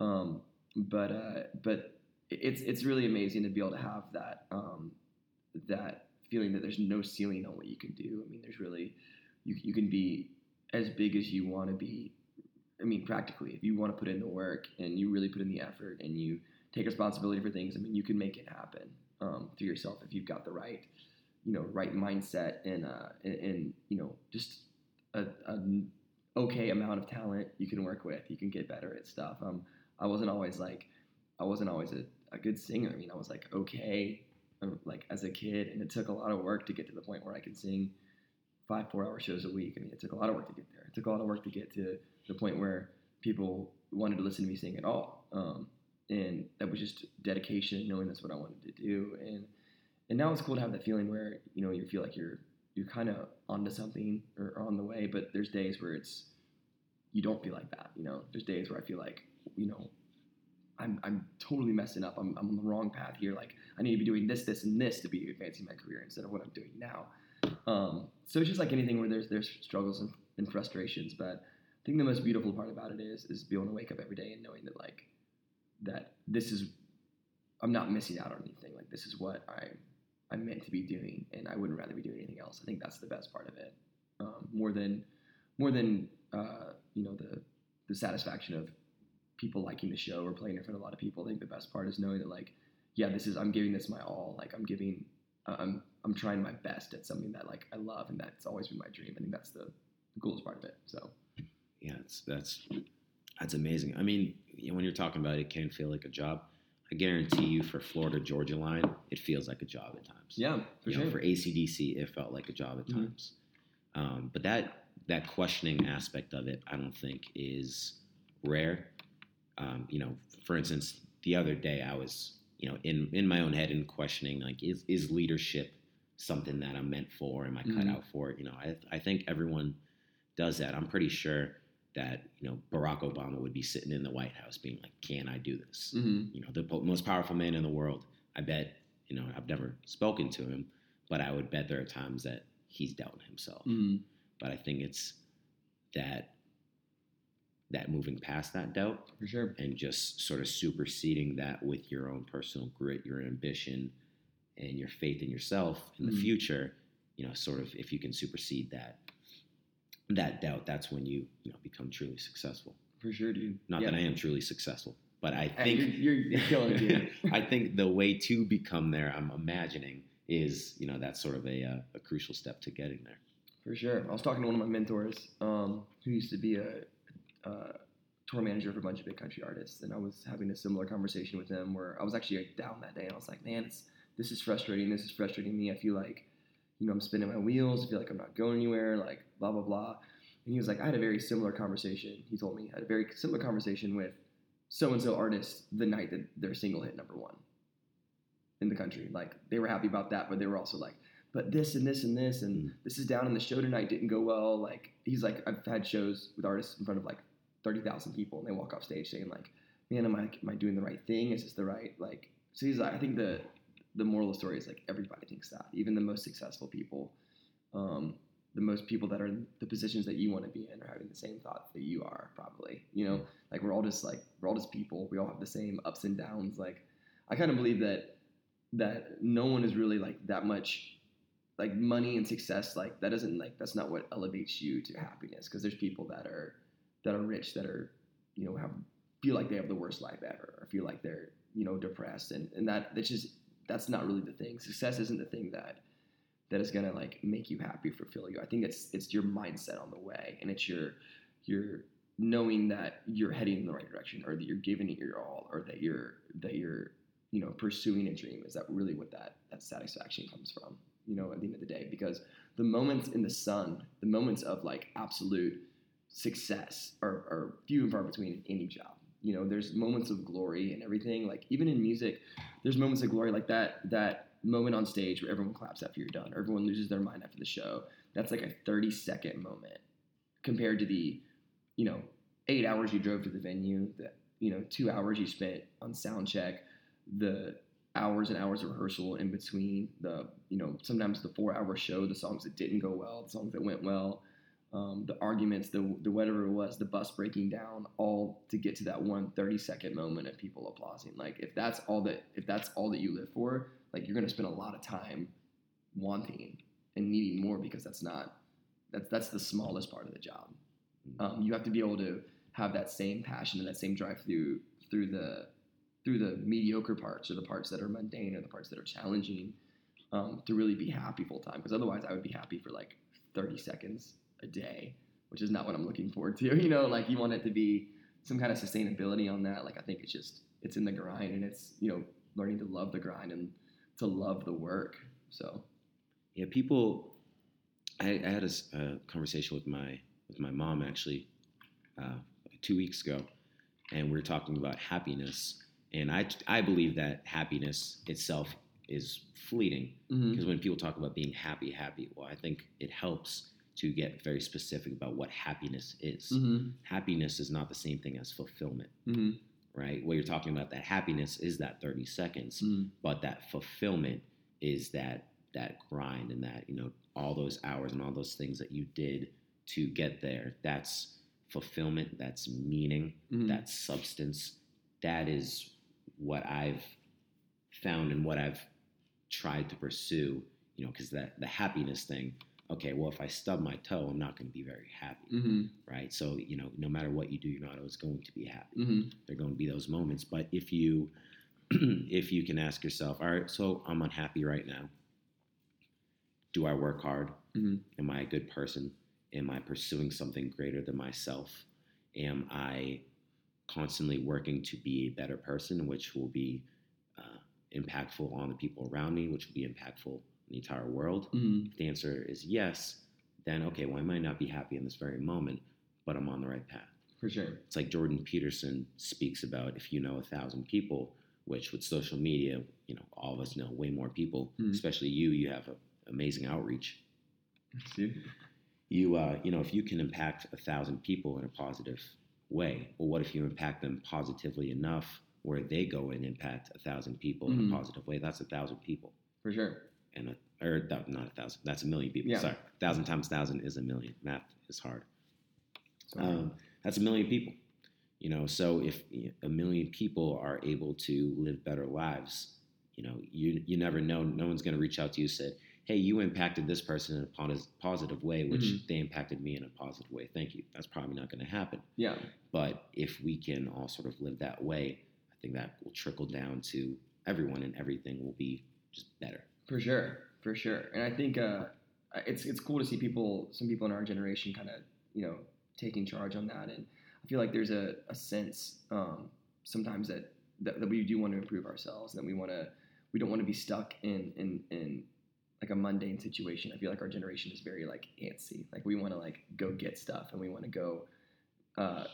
Um, but uh, but it's it's really amazing to be able to have that um, that feeling that there's no ceiling on what you can do. I mean, there's really you you can be as big as you want to be. I mean, practically, if you want to put in the work and you really put in the effort and you take responsibility for things, I mean, you can make it happen um, through yourself if you've got the right, you know, right mindset and uh, and, and you know just a, a okay amount of talent you can work with. You can get better at stuff. Um, I wasn't always like, I wasn't always a, a good singer. I mean, I was like okay, um, like as a kid, and it took a lot of work to get to the point where I could sing five four hour shows a week. I mean, it took a lot of work to get there. It took a lot of work to get to the point where people wanted to listen to me sing at all. Um, and that was just dedication, knowing that's what I wanted to do. And and now it's cool to have that feeling where you know you feel like you're you're kind of onto something or, on the way, but there's days where it's you don't feel like that. You know, there's days where I feel like you know I'm I'm totally messing up. I'm I'm on the wrong path here. Like I need to be doing this, this, and this to be advancing my career instead of what I'm doing now. Um, so it's just like anything where there's there's struggles and, and frustrations, but I think the most beautiful part about it is is being able to wake up every day and knowing that like that this is I'm not missing out on anything. Like this is what I I'm meant to be doing, and I wouldn't rather be doing anything else. I think that's the best part of it, um, more than more than uh, you know the the satisfaction of people liking the show or playing in front of a lot of people. I think the best part is knowing that like, yeah, this is I'm giving this my all. Like I'm giving, uh, I'm I'm trying my best at something that like I love, and that's always been my dream. I think that's the, the coolest part of it. So, yeah, it's that's that's amazing. I mean, when you're talking about it, it can feel like a job. I guarantee you, for Florida Georgia line, it feels like a job at times. Yeah, for you sure. Know, for ACDC, it felt like a job at Mhm. times. Um, but that that questioning aspect of it, I don't think is rare. Um, you know, for instance, the other day I was, you know, in in my own head and questioning like, is is leadership something that I'm meant for? Am I cut Mhm. out for it? You know, I I think everyone does that. I'm pretty sure that you know Barack Obama would be sitting in the White House being like, "Can I do this?" hmm you know, the po- most powerful man in the world. I bet, you know, I've never spoken to him, but I would bet there are times that he's doubting himself. hmm But I think it's that that moving past that doubt For sure. and just sort of superseding that with your own personal grit, your ambition, and your faith in yourself in the Mhm. future. You know, sort of if you can supersede that that doubt, that's when you you know become truly successful. For sure, dude. Not yeah. that I am truly successful, but I think you're, you're, you're killing it. I think the way to become there, I'm imagining, is you know that's sort of a, uh, a crucial step to getting there. For sure. I was talking to one of my mentors um, who used to be a, a tour manager for a bunch of big country artists, and I was having a similar conversation with him where I was actually like, down that day, and I was like, man, it's, this is frustrating. This is frustrating me. I feel like, you know, I'm spinning my wheels. I feel like I'm not going anywhere. Like blah blah blah. And he was like, I had a very similar conversation. He told me I had a very similar conversation with so and so artist the night that their single hit number one in the country. Like they were happy about that, but they were also like, but this and this and this and Mm. this is down and the show tonight didn't go well. Like he's like, I've had shows with artists in front of like thirty thousand people, and they walk off stage saying like, man, am I am I doing the right thing? Is this the right like? So he's like, I think the the moral of the story is like everybody thinks that, even the most successful people. Um, the most people that are in the positions that you want to be in are having the same thoughts that you are probably you know? Like we're all just like we're all just people. We all have the same ups and downs. Like i kind of believe that that no one is really like that much like money and success like that doesn't like that's not what elevates you to happiness because there's people that are that are rich that are you know have feel like they have the worst life ever or feel like they're you know depressed and and that that's just that's not really the thing. Success isn't the thing that that is gonna like make you happy fulfill you. I think it's it's your mindset on the way and it's your your knowing that you're heading in the right direction or that you're giving it your all or that you're that you're you know pursuing a dream. Is that really what that that satisfaction comes from you know at the end of the day? Because the moments in the sun the moments of like absolute success are, are few and far between in any job you know there's moments of glory and everything like even in music there's moments of glory like that that moment on stage where everyone claps after you're done or everyone loses their mind after the show. That's like a 30 second moment compared to the you know eight hours you drove to the venue the you know two hours you spent on sound check the hours and hours of rehearsal in between the you know sometimes the four hour show the songs that didn't go well the songs that went well um, the arguments the, the whatever it was the bus breaking down all to get to that one 30 second moment of people applauding. Like if that's all that if that's all that you live for like you're going to spend a lot of time wanting and needing more because that's not that's that's the smallest part of the job. Um, you have to be able to have that same passion and that same drive through through the through the mediocre parts or the parts that are mundane or the parts that are challenging um, to really be happy full time because otherwise i would be happy for like 30 seconds a day which is not what i'm looking forward to you know like you want it to be some kind of sustainability on that like i think it's just it's in the grind and it's you know learning to love the grind and to love the work so Yeah, people. I, I had a conversation with my with my mom actually uh, two weeks ago, and we were talking about happiness. And I I believe that happiness itself is fleeting Mhm. because when people talk about being happy, happy, well, I think it helps to get very specific about what happiness is. Mhm. Happiness is not the same thing as fulfillment, Mhm. right? What you're talking about, that happiness is that 30 seconds, Mhm. but that fulfillment is that that grind and that you know all those hours and all those things that you did to get there. That's fulfillment. That's meaning. Mhm. That's substance. That is what I've found and what I've tried to pursue. You know, because that the happiness thing. Okay, well, if I stub my toe, I'm not going to be very happy, Mhm. right? So you know, no matter what you do, you're not always going to be happy Mhm. there are going to be those moments but if you if you can ask yourself all right so i'm unhappy right now do i work hard Mhm. am i a good person am i pursuing something greater than myself am i constantly working to be a better person which will be uh, impactful on the people around me which will be impactful the entire world Mhm. if the answer is yes then okay well i might not be happy in this very moment but i'm on the right path For sure. it's like Jordan Peterson speaks about if you know a thousand people, which with social media, you know, all of us know way more people, Mhm. especially you, you have a, amazing outreach. See? You, uh, you know, if you can impact a thousand people in a positive way, well, what if you impact them positively enough where they go and impact a thousand people in Mhm. a positive way? That's a thousand people. For sure. And a, or that, not a thousand, that's a million people. Yeah. Sorry. A thousand times thousand is a million. Math is hard. Um, that's a million people. You know, so if a million people are able to live better lives, you know, you you never know. No one's going to reach out to you and say, "Hey, you impacted this person in a positive way, which Mhm. they impacted me in a positive way. Thank you." That's probably not going to happen. yeah. But if we can all sort of live that way, I think that will trickle down to everyone, and everything will be just better. For sure, for sure, and I think uh, it's it's cool to see people, some people in our generation, kind of you know taking charge on that, and I feel like there's a, a sense um, sometimes that, that that we do want to improve ourselves, and that we want to we don't want to be stuck in in in like a mundane situation. I feel like our generation is very like antsy, like we want to like go get stuff, and we want to go uh,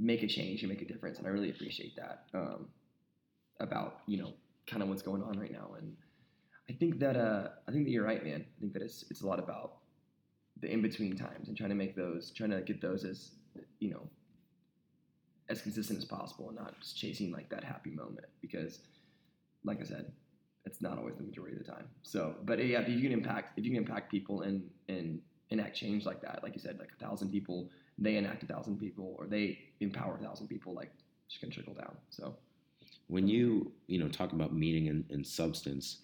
make a change and make a difference, and I really appreciate that um, about you know kind of what's going on right now, and. I think that uh, I think that you're right, man. I think that it's it's a lot about the in between times and trying to make those, trying to get those as you know as consistent as possible, and not just chasing like that happy moment because, like I said, it's not always the majority of the time. So, but yeah, if you can impact if you can impact people and and enact change like that, like you said, like a thousand people, they enact a thousand people, or they empower a thousand people, like just gonna trickle down. So, when you you know talk about meaning and, and substance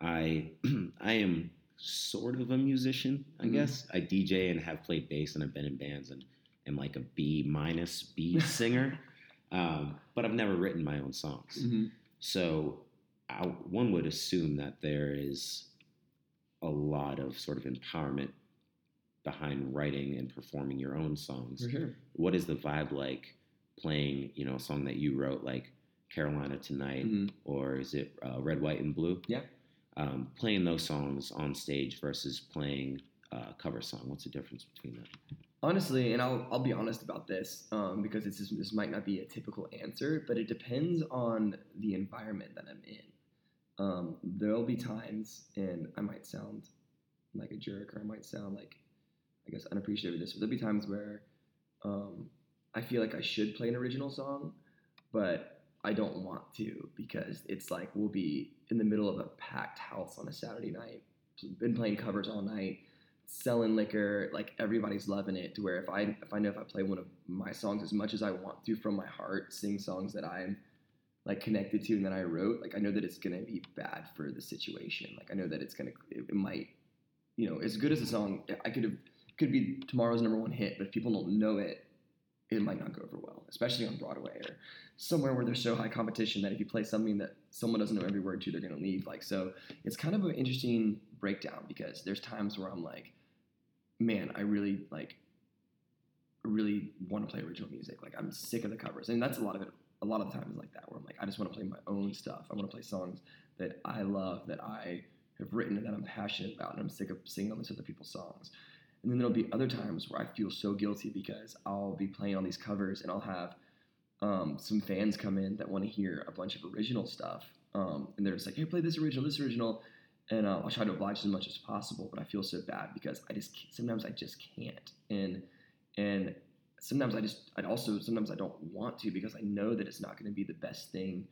i i am sort of a musician i Mhm. guess i dj and have played bass and i've been in bands and am like a b minus b singer um, but i've never written my own songs so I, one would assume that there is a lot of sort of empowerment behind writing and performing your own songs sure. what is the vibe like playing you know a song that you wrote like carolina tonight Mhm. or is it uh, red white and blue Yeah. Um, playing those songs on stage versus playing a cover song what's the difference between them Honestly, and I'll, I'll be honest about this um, because this, is, this might not be a typical answer, but it depends on the environment that I'm in. Um, there'll be times, and I might sound like a jerk or I might sound like, I guess, unappreciative of this, but there'll be times where um, I feel like I should play an original song, but I don't want to because it's like we'll be in the middle of a packed house on a Saturday night, been playing covers all night selling liquor, like everybody's loving it. To where if I if I know if I play one of my songs as much as I want to from my heart, sing songs that I'm like connected to and that I wrote, like I know that it's gonna be bad for the situation. Like I know that it's gonna it, might, you know, as good as the song, I could have could be tomorrow's number one hit, but if people don't know it, it might not go over well, especially on Broadway or somewhere where there's so high competition that if you play something that someone doesn't know every word to, they're gonna leave. Like so, it's kind of an interesting breakdown because there's times where I'm like, man, I really like really want to play original music. Like I'm sick of the covers. And that's a lot of it a lot of the times like that where I'm like, I just want to play my own stuff. I want to play songs that I love, that I have written and that I'm passionate about and I'm sick of singing all these other people's songs. And then there'll be other times where I feel so guilty because I'll be playing all these covers and I'll have um, some fans come in that want to hear a bunch of original stuff Um, and they're just like, hey, play this original, this original, and uh, I'll try to oblige as much as possible. But I feel so bad because I just sometimes I just can't, and and sometimes I just I also sometimes I don't want to because I know that it's not going to be the best thing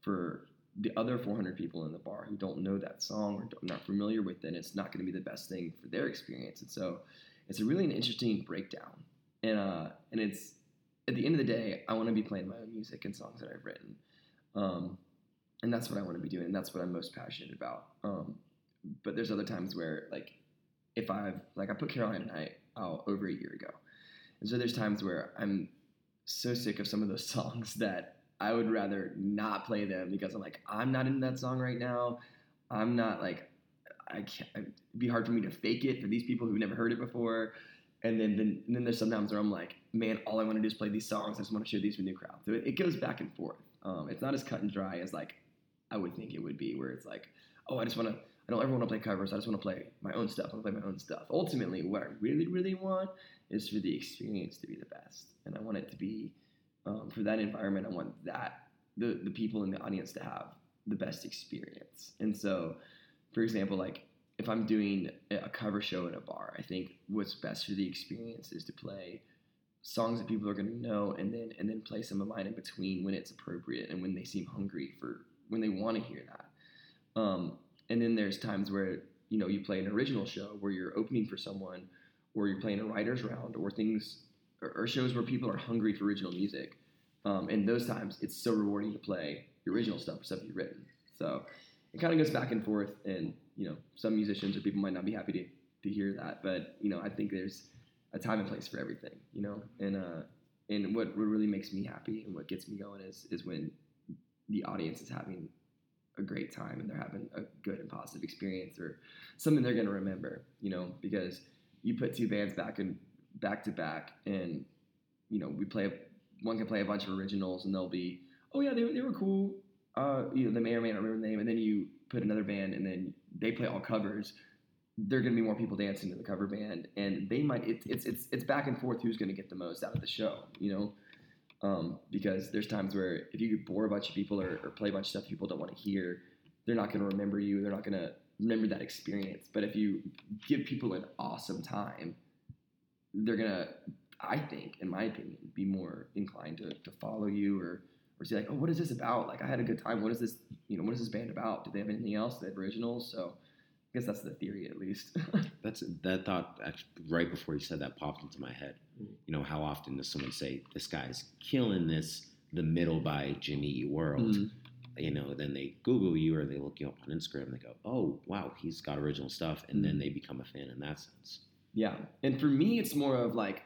for the other 400 people in the bar who don't know that song or not familiar with it. It's not going to be the best thing for their experience, and so it's a really an interesting breakdown. And uh, and it's at the end of the day, I want to be playing my own music and songs that I've written. Um, and that's what I want to be doing. And that's what I'm most passionate about. Um, but there's other times where like if I've like I put Caroline and I out over a year ago, and so there's times where I'm so sick of some of those songs that I would rather not play them because I'm like I'm not in that song right now. I'm not like I can't. It'd be hard for me to fake it for these people who've never heard it before. And then, then, and then there's sometimes where I'm like, man, all I want to do is play these songs. I just want to share these with new crowds. So it, it goes back and forth. Um, it's not as cut and dry as like I would think it would be, where it's like, oh, I just want to. I don't ever want to play covers. I just want to play my own stuff. I want to play my own stuff. Ultimately, what I really, really want is for the experience to be the best, and I want it to be um, for that environment. I want that the the people in the audience to have the best experience. And so, for example, like if I'm doing a cover show in a bar, I think what's best for the experience is to play songs that people are going to know, and then and then play some of mine in between when it's appropriate and when they seem hungry for when they want to hear that. Um, and then there's times where you know you play an original show where you're opening for someone, or you're playing a writers round, or things, or, or shows where people are hungry for original music. Um, and those times, it's so rewarding to play your original stuff, stuff you've written. So it kind of goes back and forth, and you know, some musicians or people might not be happy to, to hear that, but you know, I think there's a time and place for everything, you know, and uh, and what, what really makes me happy and what gets me going is is when the audience is having a great time and they're having a good and positive experience or something they're going to remember, you know, because you put two bands back and back to back and you know we play one can play a bunch of originals and they'll be oh yeah they, they were cool. Uh, you know they may or may not remember the name and then you put another band and then they play all covers. There are going to be more people dancing to the cover band and they might it, it's it's it's back and forth who's going to get the most out of the show you know? Um, because there's times where if you bore a bunch of people or, or play a bunch of stuff people don't want to hear they're not going to remember you they're not going to remember that experience. But if you give people an awesome time they're going to i think in my opinion be more inclined to, to follow you or or say like oh what is this about like i had a good time what is this you know what is this band about do they have anything else do they have originals so I guess that's the theory, at least. That's that thought actually, right before you said that popped into my head. Mhm. You know, how often does someone say, "This guy's killing this"? The middle by Jimmy Eat World. Mhm. You know, then they Google you or they look you up on Instagram and they go, "Oh, wow, he's got original stuff," and Mm-hmm. then they become a fan in that sense. Yeah, and for me, it's more of like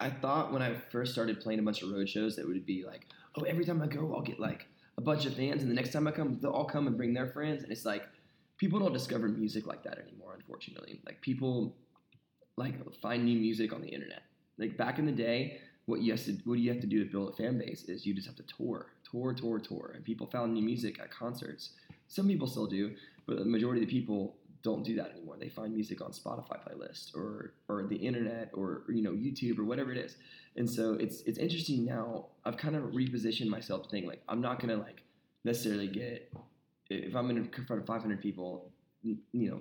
I thought when I first started playing a bunch of road shows that it would be like, oh, every time I go, I'll get like a bunch of fans, and the next time I come, they'll all come and bring their friends, and it's like people don't discover music like that anymore, unfortunately. Like people like find new music on the internet. Like back in the day, what you have to what you have to do to build a fan base is you just have to tour, tour, tour, tour, and people found new music at concerts. Some people still do, but the majority of the people don't do that anymore. They find music on Spotify playlists or or the internet or you know YouTube or whatever it is. And so it's it's interesting now. I've kind of repositioned myself to think like I'm not gonna like necessarily get if I'm in front of 500 people, you know,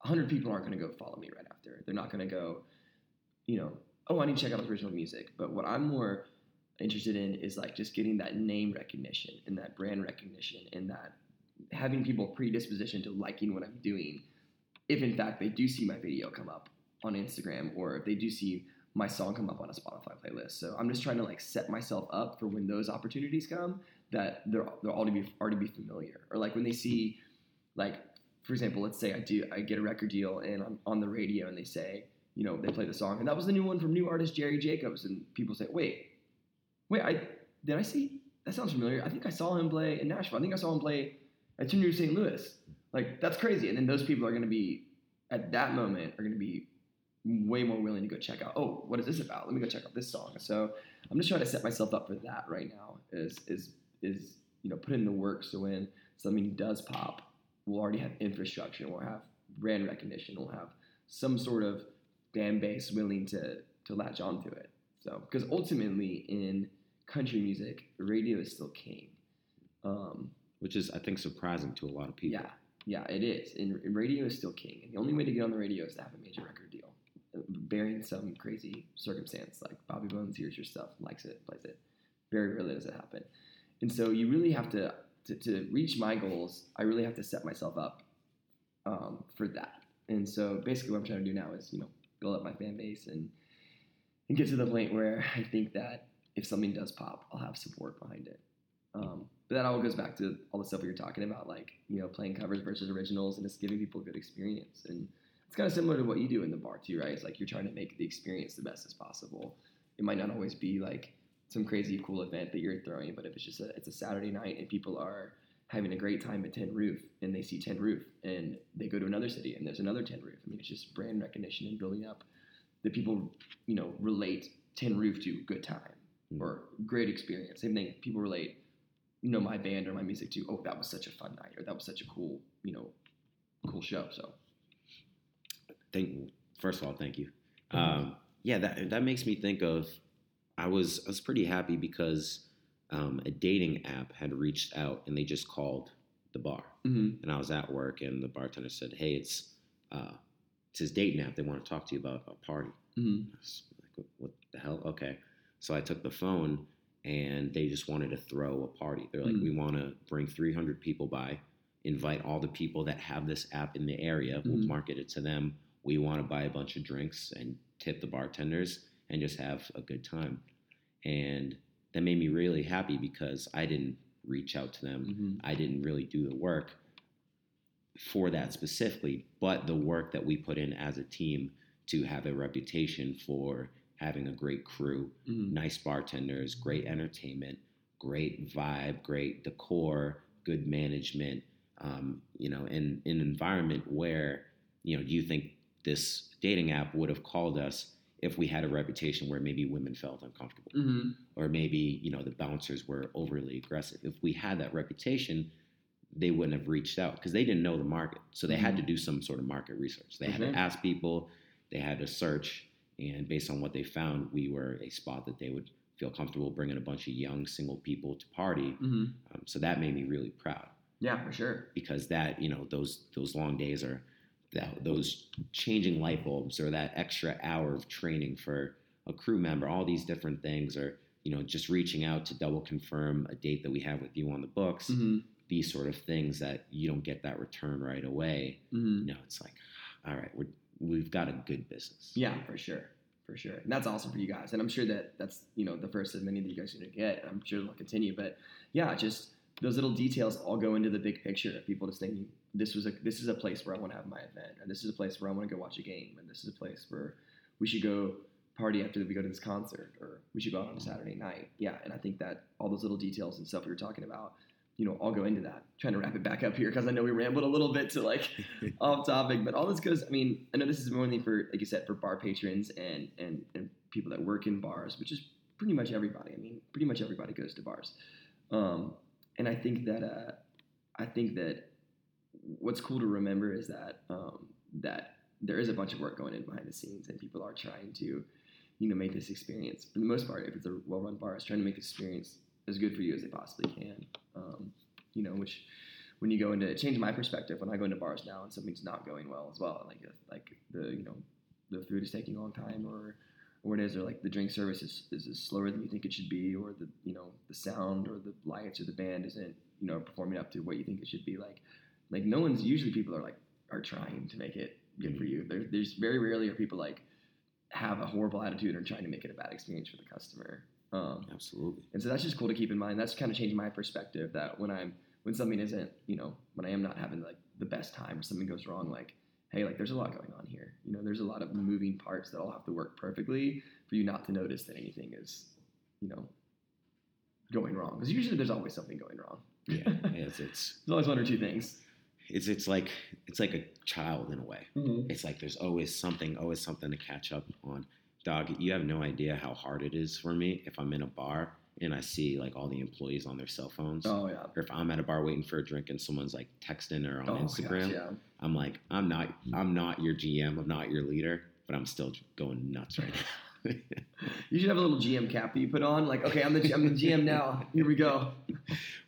100 people aren't gonna go follow me right after. They're not gonna go, you know, oh I need to check out his original music. But what I'm more interested in is like just getting that name recognition and that brand recognition and that having people predisposition to liking what I'm doing if in fact they do see my video come up on Instagram or if they do see my song come up on a Spotify playlist. So I'm just trying to like set myself up for when those opportunities come that they're they're already be already be familiar. Or like when they see like for example, let's say I do I get a record deal and I'm on the radio and they say, you know, they play the song and that was the new one from new artist Jerry Jacobs and people say, "Wait. Wait, I did I see that sounds familiar. I think I saw him play in Nashville. I think I saw him play at Tin Roof St. Louis. Like that's crazy. And then those people are going to be at that moment are going to be way more willing to go check out. Oh, what is this about? Let me go check out this song. So I'm just trying to set myself up for that right now. Is is is you know put in the work so when something does pop, we'll already have infrastructure. We'll have brand recognition. We'll have some sort of fan base willing to to latch onto it. So because ultimately in country music, radio is still king. Um, which is I think surprising to a lot of people. Yeah, yeah, it is. And, radio is still king. And the only way to get on the radio is to have a major record deal, bearing some crazy circumstance like Bobby Bones hears your stuff, likes it, plays it. Very rarely does it happen. And so you really have to to, to reach my goals. I really have to set myself up um, for that. And so basically, what I'm trying to do now is you know build up my fan base and and get to the point where I think that if something does pop, I'll have support behind it. Um, but that all goes back to all the stuff we were talking about, like you know playing covers versus originals, and just giving people a good experience. And it's kind of similar to what you do in the bar too, right? It's like you're trying to make the experience the best as possible. It might not always be like some crazy cool event that you're throwing, but if it's just a it's a Saturday night and people are having a great time at Tin Roof and they see Tin Roof and they go to another city and there's another Tin Roof. I mean, it's just brand recognition and building up that people you know relate Tin Roof to good time Mm. or great experience. Same thing, people relate you know my band or my music to oh that was such a fun night or that was such a cool you know cool show. So Thank first of all, thank you. Um, yeah, that that makes me think of. I was I was pretty happy because um, a dating app had reached out and they just called the bar, mm-hmm. and I was at work and the bartender said, "Hey, it's uh, it's his dating app. They want to talk to you about a party." Mm-hmm. Like, what the hell? Okay. So I took the phone and they just wanted to throw a party. They're like, Mm. we want to bring 300 people by, invite all the people that have this app in the area. We'll Mhm. market it to them. We want to buy a bunch of drinks and tip the bartenders and just have a good time. And that made me really happy because I didn't reach out to them. Mm-hmm. I didn't really do the work for that specifically, but the work that we put in as a team to have a reputation for having a great crew, Mm-hmm. nice bartenders, great entertainment, great vibe, great decor, good management, um, you know, in, in an environment where, you know, do you think this dating app would have called us if we had a reputation where maybe women felt uncomfortable? Mm-hmm. or maybe you know the bouncers were overly aggressive. If we had that reputation, they wouldn't have reached out because they didn't know the market. So they had to do some sort of market research. They had Mhm. to ask people, they had to search, and based on what they found, we were a spot that they would feel comfortable bringing a bunch of young single people to party. Mm-hmm. Um, so that made me really proud Yeah, for sure. because that you know those those long days are that those changing light bulbs or that extra hour of training for a crew member all these different things or you know just reaching out to double confirm a date that we have with you on the books Mm-hmm. these sort of things that you don't get that return right away Mm-hmm. you know it's like all right we're, we've got a good business Yeah, for sure, for sure. And that's awesome for you guys. And I'm sure that that's you know the first of many that you guys are gonna get. I'm sure it'll continue. But yeah, just those little details all go into the big picture of people just thinking this was a this is a place where I want to have my event, or this is a place where I want to go watch a game, and this is a place where we should go party after we go to this concert, or we should go out on a Saturday night. Yeah, and I think that all those little details and stuff we were talking about, you know, I'll go into that. trying to wrap it back up here because I know we rambled a little bit to like off topic, but all this goes. I mean, I know this is mainly for, like you said, for bar patrons and and and people that work in bars, which is pretty much everybody. I mean, pretty much everybody goes to bars, um, and I think that uh, I think that what's cool to remember is that um, that there is a bunch of work going in behind the scenes, and people are trying to, you know, make this experience for the most part. If it's a well-run bar, is trying to make this experience as good for you as they possibly can. Um, you know, which when you go into it changed my perspective when I go into bars now and something's not going well as well. Like like the you know the food is taking a long time or or it is or like the drink service is, is, is slower than you think it should be or the you know the sound or the lights or the band isn't you know performing up to what you think it should be like like no one's usually people are like are trying to make it good for you there, there's very rarely are people like have a horrible attitude or trying to make it a bad experience for the customer um, absolutely and so that's just cool to keep in mind. That's kind of changed my perspective that when I'm when something isn't, you know, when I am not having like the best time or something goes wrong, like, hey, like there's a lot going on here. You know, there's a lot of moving parts that all have to work perfectly for you not to notice that anything is, you know, going wrong. Because usually there's always something going wrong. yeah it's, it's There's always one or two things. it's it's like it's like a child in a way Mm-hmm. it's like there's always something, always something to catch up on. Dog, you have no idea how hard it is for me if I'm in a bar and I see like all the employees on their cell phones. Oh yeah. Or if I'm at a bar waiting for a drink and someone's like texting or on Oh, Instagram, gosh, yeah. I'm like, I'm not, I'm not your GM, I'm not your leader, but I'm still going nuts right now. You should have a little GM cap that you put on. Like, okay, I'm the I'm the GM now. Here we go.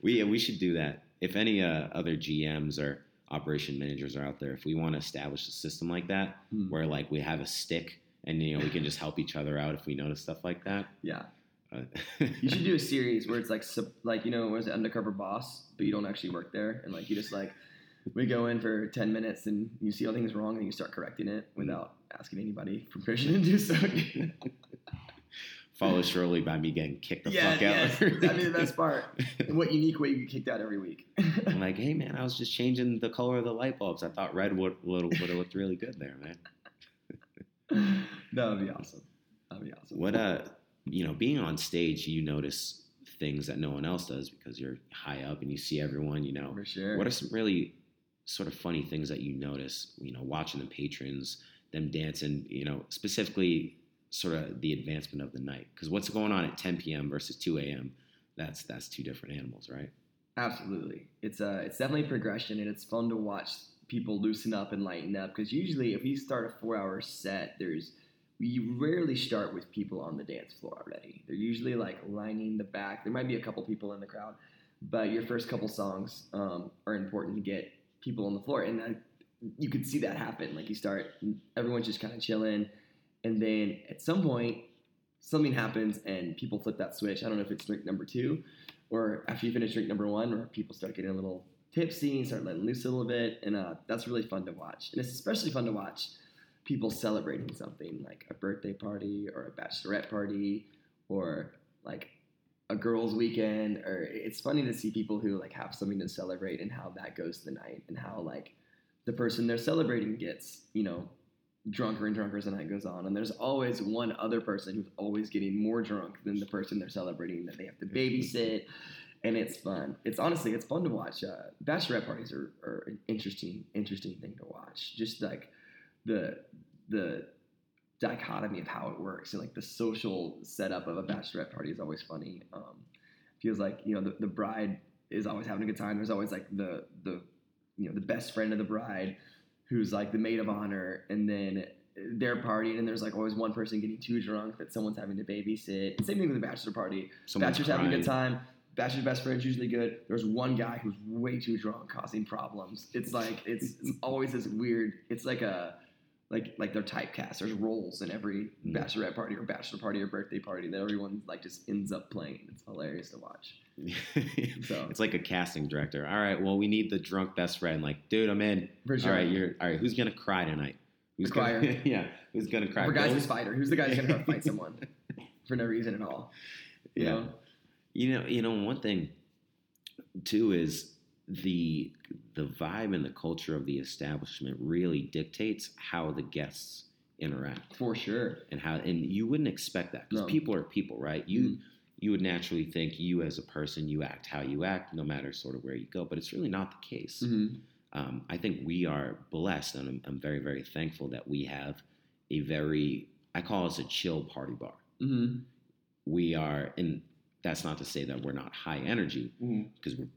we we should do that. if any uh, other GMs or operation managers are out there, if we want to establish a system like that, Hmm. where like we have a stick and you know we can just help each other out if we notice stuff like that. Yeah. Uh, You should do a series where it's like like you know was it undercover boss, but you don't actually work there, and like you just like we go in for ten minutes and you see all things wrong and you start correcting it without asking anybody permission to do so. follow surely by me getting kicked the yeah, fuck out. that'd be the best part. And what unique way you get kicked out every week? I'm like, hey man, I was just changing the color of the light bulbs. I thought red would would, would have looked really good there, man. that would be awesome. That'd be awesome. What uh, you know, being on stage, you notice things that no one else does because you're high up and you see everyone. You know, For sure. what are some really sort of funny things that you notice? You know, watching the patrons, them dancing. You know, specifically sort of the advancement of the night. Because what's going on at 10 p.m. versus 2 a.m. That's that's two different animals, right? Absolutely, it's uh, it's definitely progression, and it's fun to watch people loosen up and lighten up. Because usually, if we start a four-hour set, there's we rarely start with people on the dance floor already. They're usually like lining the back. There might be a couple people in the crowd, but your first couple songs um, are important to get people on the floor, and uh, you could see that happen. Like you start, everyone's just kind of chilling, and then at some point, something happens and people flip that switch. I don't know if it's drink number two or after you finish drink number one, or people start getting a little tipsy and start letting loose a little bit, and uh, that's really fun to watch. And it's especially fun to watch people celebrating something like a birthday party or a bachelorette party or like a girls' weekend. Or it's funny to see people who like have something to celebrate and how that goes the night and how like the person they're celebrating gets, you know, drunker and drunker as the night goes on. And there's always one other person who's always getting more drunk than the person they're celebrating that they have to babysit. And it's fun. It's honestly, it's fun to watch. Uh, bachelorette parties are, are an interesting, interesting thing to watch. Just like the the dichotomy of how it works and like the social setup of a bachelorette party is always funny. Um, feels like you know the, the bride is always having a good time. There's always like the the you know the best friend of the bride who's like the maid of honor, and then they're partying, and there's like always one person getting too drunk that someone's having to babysit. Same thing with the bachelor party. Someone's Bachelor's having a good crying. Bachelor's best friend's usually good. There's one guy who's way too drunk, causing problems. It's like it's, it's always this weird. It's like a like like they're typecast. There's roles in every Mm. bachelorette party or bachelor party or birthday party that everyone like just ends up playing. It's hilarious to watch. So it's like a casting director. All right, well, we need the drunk best friend. Like, dude, I'm in. for sure. All right, you're all right. Who's gonna cry tonight? Who's The gonna, crier. yeah, who's gonna cry? For guys who's fighter, who's the guy who's gonna go fight someone for no reason at all? You Yeah. know? You know, you know, one thing too is the the vibe and the culture of the establishment really dictates how the guests interact for sure. and how and you wouldn't expect that because No. people are people, right? You Mhm. you would naturally think you as a person you act how you act no matter sort of where you go, but it's really not the case. Mhm. um, I think we are blessed, and I'm, I'm very, very thankful that we have a very, I call us a chill party bar. Mhm. We are, and that's not to say that we're not high energy, because we're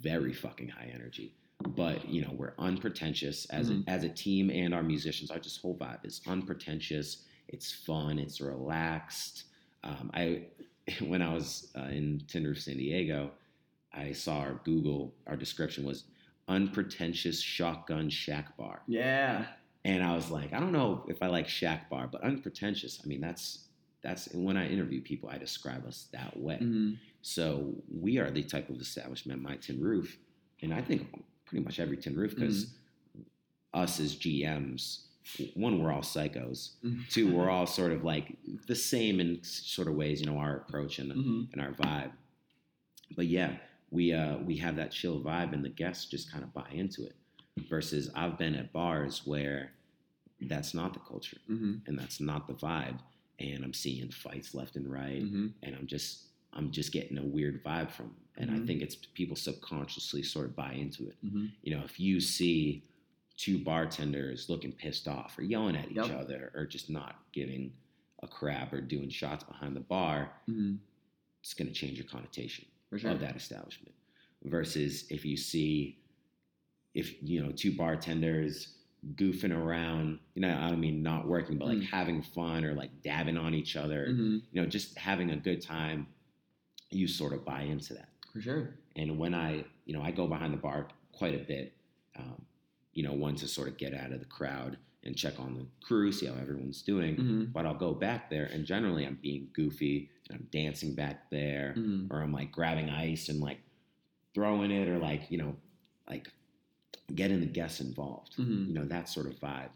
very fucking high energy. But you know, we're unpretentious as Mhm. a, as a team, and our musicians. Our just whole vibe is unpretentious. It's fun. It's relaxed. Um, I when I was uh, in Tin Roof, San Diego, I saw our Google. Our description was unpretentious shotgun shack bar. Yeah. And I was like, I don't know if I like shack bar, but unpretentious. I mean, that's that's when I interview people, I describe us that way. Mhm. So we are the type of establishment, my tin roof, and I think pretty much every tin roof, because us as GMs, one, we're all psychos. Mhm. Two, we're all sort of like the same in sort of ways, you know, our approach and Mhm. and our vibe. But yeah, we uh, we have that chill vibe, and the guests just kind of buy into it. Versus, I've been at bars where that's not the culture Mhm. and that's not the vibe, and I'm seeing fights left and right, Mhm. and I'm just I'm just getting a weird vibe from, 'em. and I Mhm. think it's people subconsciously sort of buy into it. Mhm. You know, if you see two bartenders looking pissed off or yelling at each Yep. other or just not giving a crap or doing shots behind the bar, Mhm. it's going to change your connotation sure. of that establishment. Versus if you see, if you know, two bartenders goofing around, you know, I don't mean not working, but like Mm. having fun or like dabbing on each other, Mhm. you know, just having a good time, you sort of buy into that. For sure. And when I, you know, I go behind the bar quite a bit, um, you know, one to sort of get out of the crowd and check on the crew, see how everyone's doing. Mm-hmm. But I'll go back there, and generally I'm being goofy and I'm dancing back there, Mm-hmm. or I'm like grabbing ice and like throwing it, or like you know, like getting the guests involved. Mhm. You know, that sort of vibe.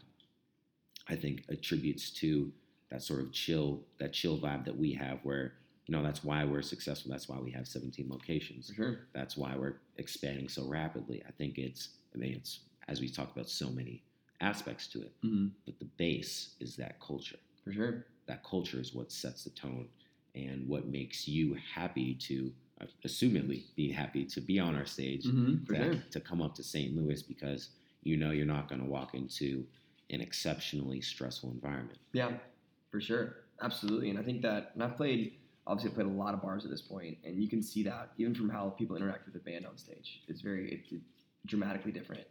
I think attributes to that sort of chill, that chill vibe that we have, where you know that's why we're successful. That's why we have 17 locations sure. that's why we're expanding so rapidly. I think it's, I mean, it's as we talked about, so many aspects to it, Mm-hmm. but the base is that culture. For sure. That culture is what sets the tone and what makes you happy to, assumedly, be happy to be on our stage, Mm-hmm. For to, sure. to come up to St. Louis because you know you're not going to walk into an exceptionally stressful environment. Yeah, for sure. Absolutely. And I think that, and I've played, obviously, I've played a lot of bars at this point, and you can see that even from how people interact with the band on stage. It's very, it's it's dramatically different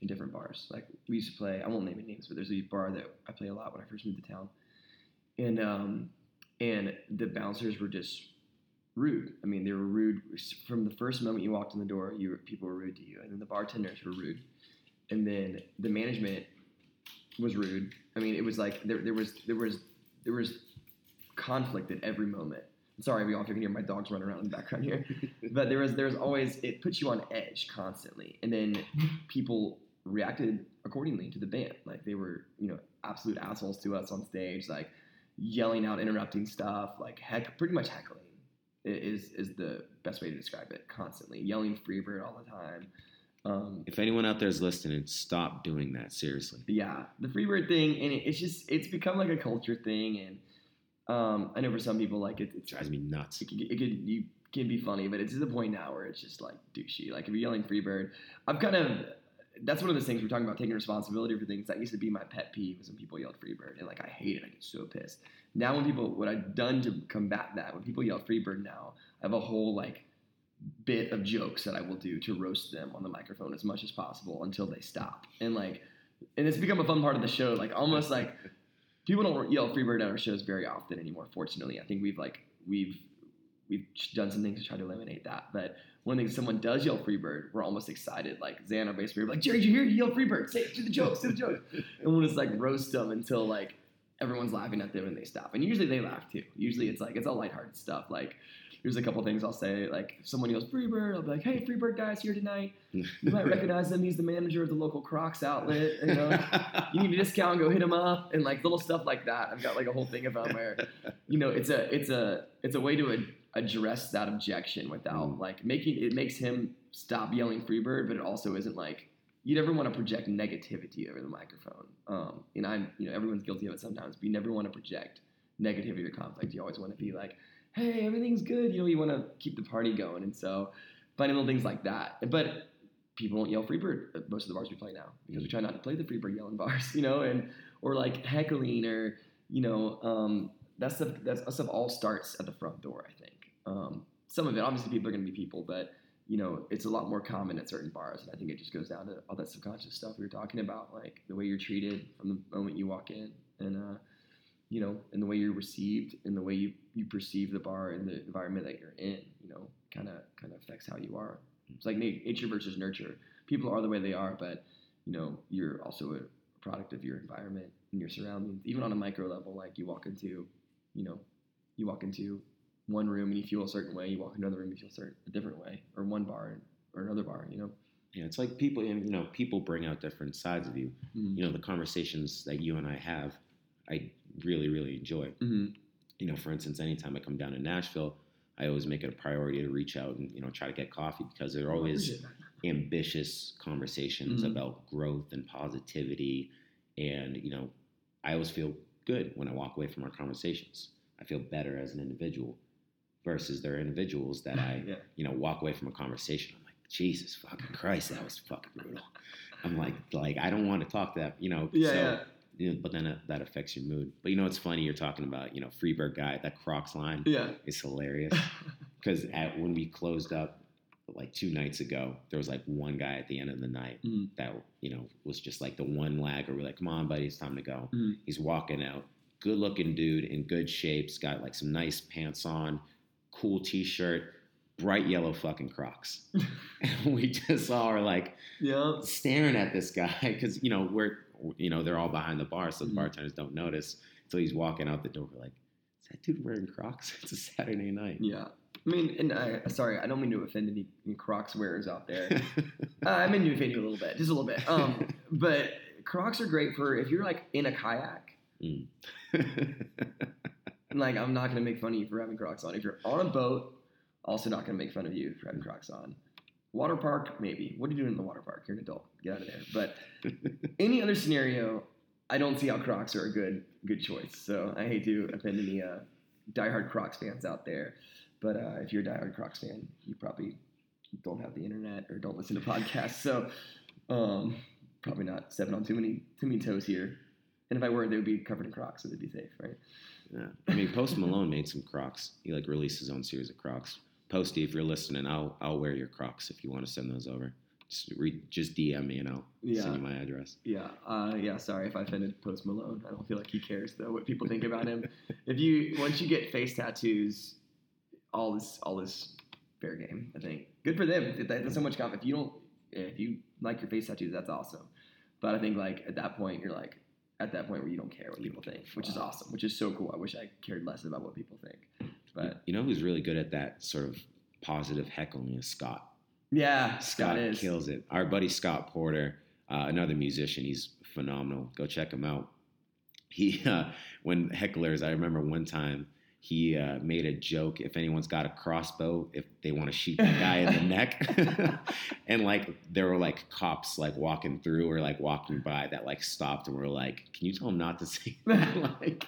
in different bars. Like, we used to play, I won't name any names, but there's a bar that I play a lot when I first moved to town. And, um, and the bouncers were just rude. I mean, they were rude from the first moment you walked in the door. You were, people were rude to you, and then the bartenders were rude, and then the management was rude. I mean, it was like there, there was there was there was conflict at every moment. Sorry, we all can hear my dogs running around in the background here, but there was there was always it puts you on edge constantly, and then people reacted accordingly to the band. Like they were you know absolute assholes to us on stage, like yelling out, interrupting stuff, like heck, pretty much heckling is is the best way to describe it. Constantly yelling Freebird all the time. Um, If anyone out there is listening, stop doing that. Seriously. yeah, the Freebird thing, and it, it's just it's become like a culture thing, and um, I know for some people like it, It drives me nuts. it, can- it could you can be funny, but it's to the point now where it's just like douchey. Like if you're yelling Freebird, I'm kind of that's one of those things we're talking about taking responsibility for things. That used to be my pet peeve was when people yelled Freebird, and like I hate it. I get so pissed. Now when people what I've done to combat that, when people yell Freebird now, I have a whole like bit of jokes that I will do to roast them on the microphone as much as possible until they stop. And like, and it's become a fun part of the show. Like almost like people don't yell Freebird at our shows very often anymore. Fortunately, I think we've like we've we've done some things to try to eliminate that. But one thing, if someone does yell Freebird, we're almost excited. Like our bass player, like Jerry, did you hear you yell Freebird? Say do the jokes, do the jokes. and we'll just like roast them until like everyone's laughing at them and they stop. And usually they laugh too. Usually it's like it's all lighthearted stuff. Like there's a couple things I'll say. Like if someone yells Freebird, I'll be like, Hey, Freebird guy's here tonight. You might recognize him. He's the manager of the local Crocs outlet. You know, you need a discount, go hit him up, and like little stuff like that. I've got like a whole thing about where, you know, it's a it's a it's a way to address that objection without Mm. like making it makes him stop yelling Freebird, but it also isn't like you never want to project negativity over the microphone. Um, and I'm you know everyone's guilty of it sometimes, but you never want to project negativity or conflict. You always want to be like, hey, everything's good. You know, you want to keep the party going, and so finding little things like that. But people don't yell Freebird at most of the bars we play now because we try not to play the Freebird yelling bars, you know, and or like heckling or you know um, that stuff. That's, that stuff all starts at the front door. I think um, some of it, obviously, people are going to be people, but you know, it's a lot more common at certain bars, and I think it just goes down to all that subconscious stuff we were talking about, like the way you're treated from the moment you walk in, and uh, you know, and the way you're received, and the way you, you perceive the bar and the environment that you're in, you know, kind of kind of affects how you are. It's like nature versus nurture. People are the way they are, but you know, you're also a product of your environment and your surroundings. Even on a micro level, like you walk into, you know, you walk into one room and you feel a certain way. You walk into another room, you feel a certain a different way, or one bar or another bar. You know. Yeah, it's like people, and you know, people bring out different sides of you. You know, the conversations that you and I have, I really, really enjoy. Mm-hmm. You know, for instance, anytime I come down to Nashville, I always make it a priority to reach out and you know try to get coffee because they're always ambitious conversations Mhm. about growth and positivity, and you know, I always feel good when I walk away from our conversations. I feel better as an individual versus there are individuals that I yeah. you know, walk away from a conversation. I'm like, Jesus fucking Christ, that was fucking brutal. I'm like, like I don't want to talk to that, you know. Yeah, so, yeah. you know, but then it, that affects your mood. But you know, it's funny you're talking about, you know, Freebird guy. That Crocs line Yeah. is hilarious because at when we closed up like two nights ago, there was like one guy at the end of the night Mhm. that you know was just like the one lagger. We're like, come on, buddy, it's time to go. Mhm. He's walking out, good looking dude in good shapes, got like some nice pants on, cool t-shirt, bright yellow fucking Crocs. and we just all are like Yeah. staring at this guy because you know we're you know they're all behind the bar, so the Mhm. bartenders don't notice until he's walking out the door. We're like, is that dude wearing Crocs? It's a Saturday night. Yeah. I mean, and I sorry, I don't mean to offend any, any Crocs wearers out there. uh, I mean to offend you a little bit, just a little bit. Um, but Crocs are great for if you're like in a kayak. Mm. And like, I'm not gonna make fun of you for having Crocs on. If you're on a boat, also not gonna make fun of you for having Crocs on. Water park, maybe. What are you doing in the water park? You're an adult. Get out of there. But any other scenario, I don't see how Crocs are a good good choice. So I hate to offend any uh, diehard Crocs fans out there. But uh, if you're a diehard Crocs fan, you probably don't have the internet or don't listen to podcasts. So um, probably not stepping on too many too many toes here. And if I were, they would be covered in Crocs, so they'd be safe, right? Yeah. I mean, Post Malone made some Crocs. He like released his own series of Crocs. Posty, if you're listening, I'll I'll wear your Crocs if you want to send those over. Just re- just DM me and I'll Yeah. send you my address. Yeah, uh, yeah. Sorry if I offended Post Malone. I don't feel like he cares though what people think about him. if you once you get face tattoos, all this all is fair game. I think good for them. That's so much confidence. If you don't, if you like your face tattoos, that's awesome. But I think like at that point, you're like at that point where you don't care what people think, which is awesome, which is so cool. I wish I cared less about what people think. But You know who's really good at that sort of positive heckling is Scott. yeah, Scott Scott is. kills it. Our buddy Scott Porter, uh, another musician, he's phenomenal. Go check him out. He, uh, when hecklers, I remember one time he uh, made a joke. If anyone's got a crossbow, if they want to shoot the guy in the neck, and like there were like cops like walking through or like walking by that like stopped and were like, "Can you tell him not to say that?" like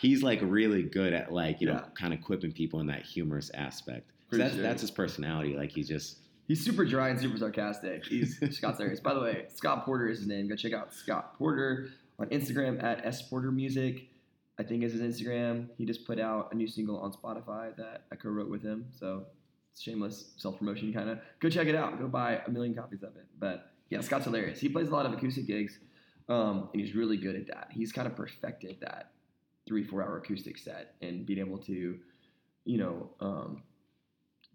he's like really good at like you know kind of quipping people in that humorous aspect that's sure. that's his personality. Like he's just He's super dry and super sarcastic. He's Scott's hilarious. By the way, Scott Porter is his name. Go check out Scott Porter on Instagram at S Porter Music. I think is his Instagram. He just put out a new single on Spotify that I co-wrote with him. So shameless self-promotion kind of. Go check it out. Go buy a million copies of it. But yeah, Scott's hilarious. He plays a lot of acoustic gigs, um, and he's really good at that. He's kind of perfected that three four hour acoustic set and being able to, you know. Um,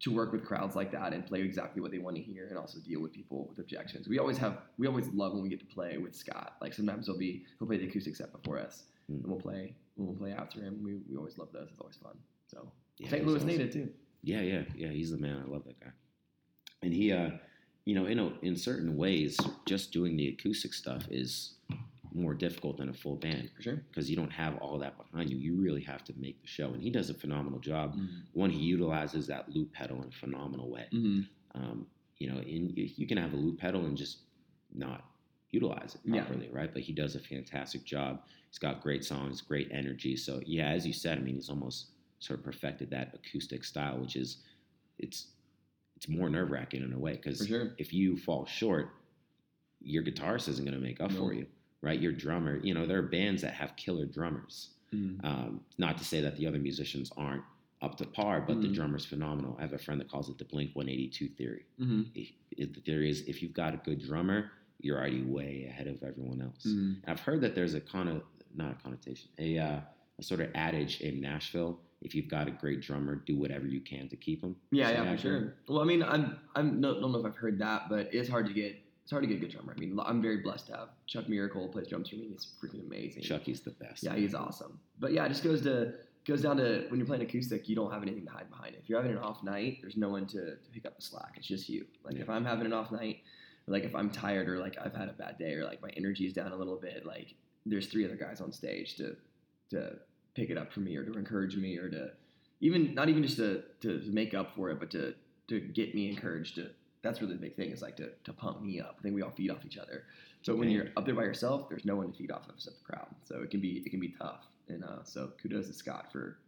to work with crowds like that and play exactly what they want to hear and also deal with people with objections. We always have we always love when we get to play with Scott. Like sometimes he'll be he'll play the acoustic set before us Mm. and we'll play we'll play after him. We, we always love those. It's always fun. So yeah, St. Louis awesome. native too. Yeah, yeah, yeah. He's the man. I love that guy. And he, uh, you know, in a, in certain ways, just doing the acoustic stuff is more difficult than a full band For sure. because you don't have all that behind you. You really have to make the show, and he does a phenomenal job. Mm-hmm. One, he utilizes that loop pedal in a phenomenal way. Um, you know, in, you can have a loop pedal and just not utilize it Yeah. properly, right? But he does a fantastic job. He's got great songs, great energy. So yeah, as you said, I mean, he's almost sort of perfected that acoustic style, which is it's it's more nerve wracking in a way because sure. if you fall short, your guitarist isn't going to make up No. for you, right? Your drummer, you know, there are bands that have killer drummers. Mm-hmm. Um, not to say that the other musicians aren't up to par, but the Mhm. drummer's phenomenal. I have a friend that calls it the Blink 182 theory. Mm-hmm. If- if the theory is if you've got a good drummer, you're already way ahead of everyone else. Mm-hmm. I've heard that there's a kind of not a connotation, a, uh, a sort of adage in Nashville: if you've got a great drummer, do whatever you can to keep him. Yeah, yeah, for sure. Well, I mean, I'm I'm no, don't know if I've heard that, but it's hard to get it's hard to get a good drummer. I mean, I'm very blessed to have Chuck Miracle plays drums for me. He's freaking amazing. Chucky's the best. Yeah, he's awesome. But yeah, it just goes to goes down to when you're playing acoustic, you don't have anything to hide behind. If you're having an off night, there's no one to, to pick up the slack. It's just you. Like Yeah. if I'm having an off night, like if I'm tired or like I've had a bad day or like my energy is down a little bit, like there's three other guys on stage to to pick it up for me or to encourage me or to even not even just to, to, make up for it, but to to get me encouraged to that's really the big thing is like to, to pump me up. I think we all feed off each other. So when you're up there by yourself, there's no one to feed off of except the crowd. So it can be it can be tough. And uh, so kudos to Scott for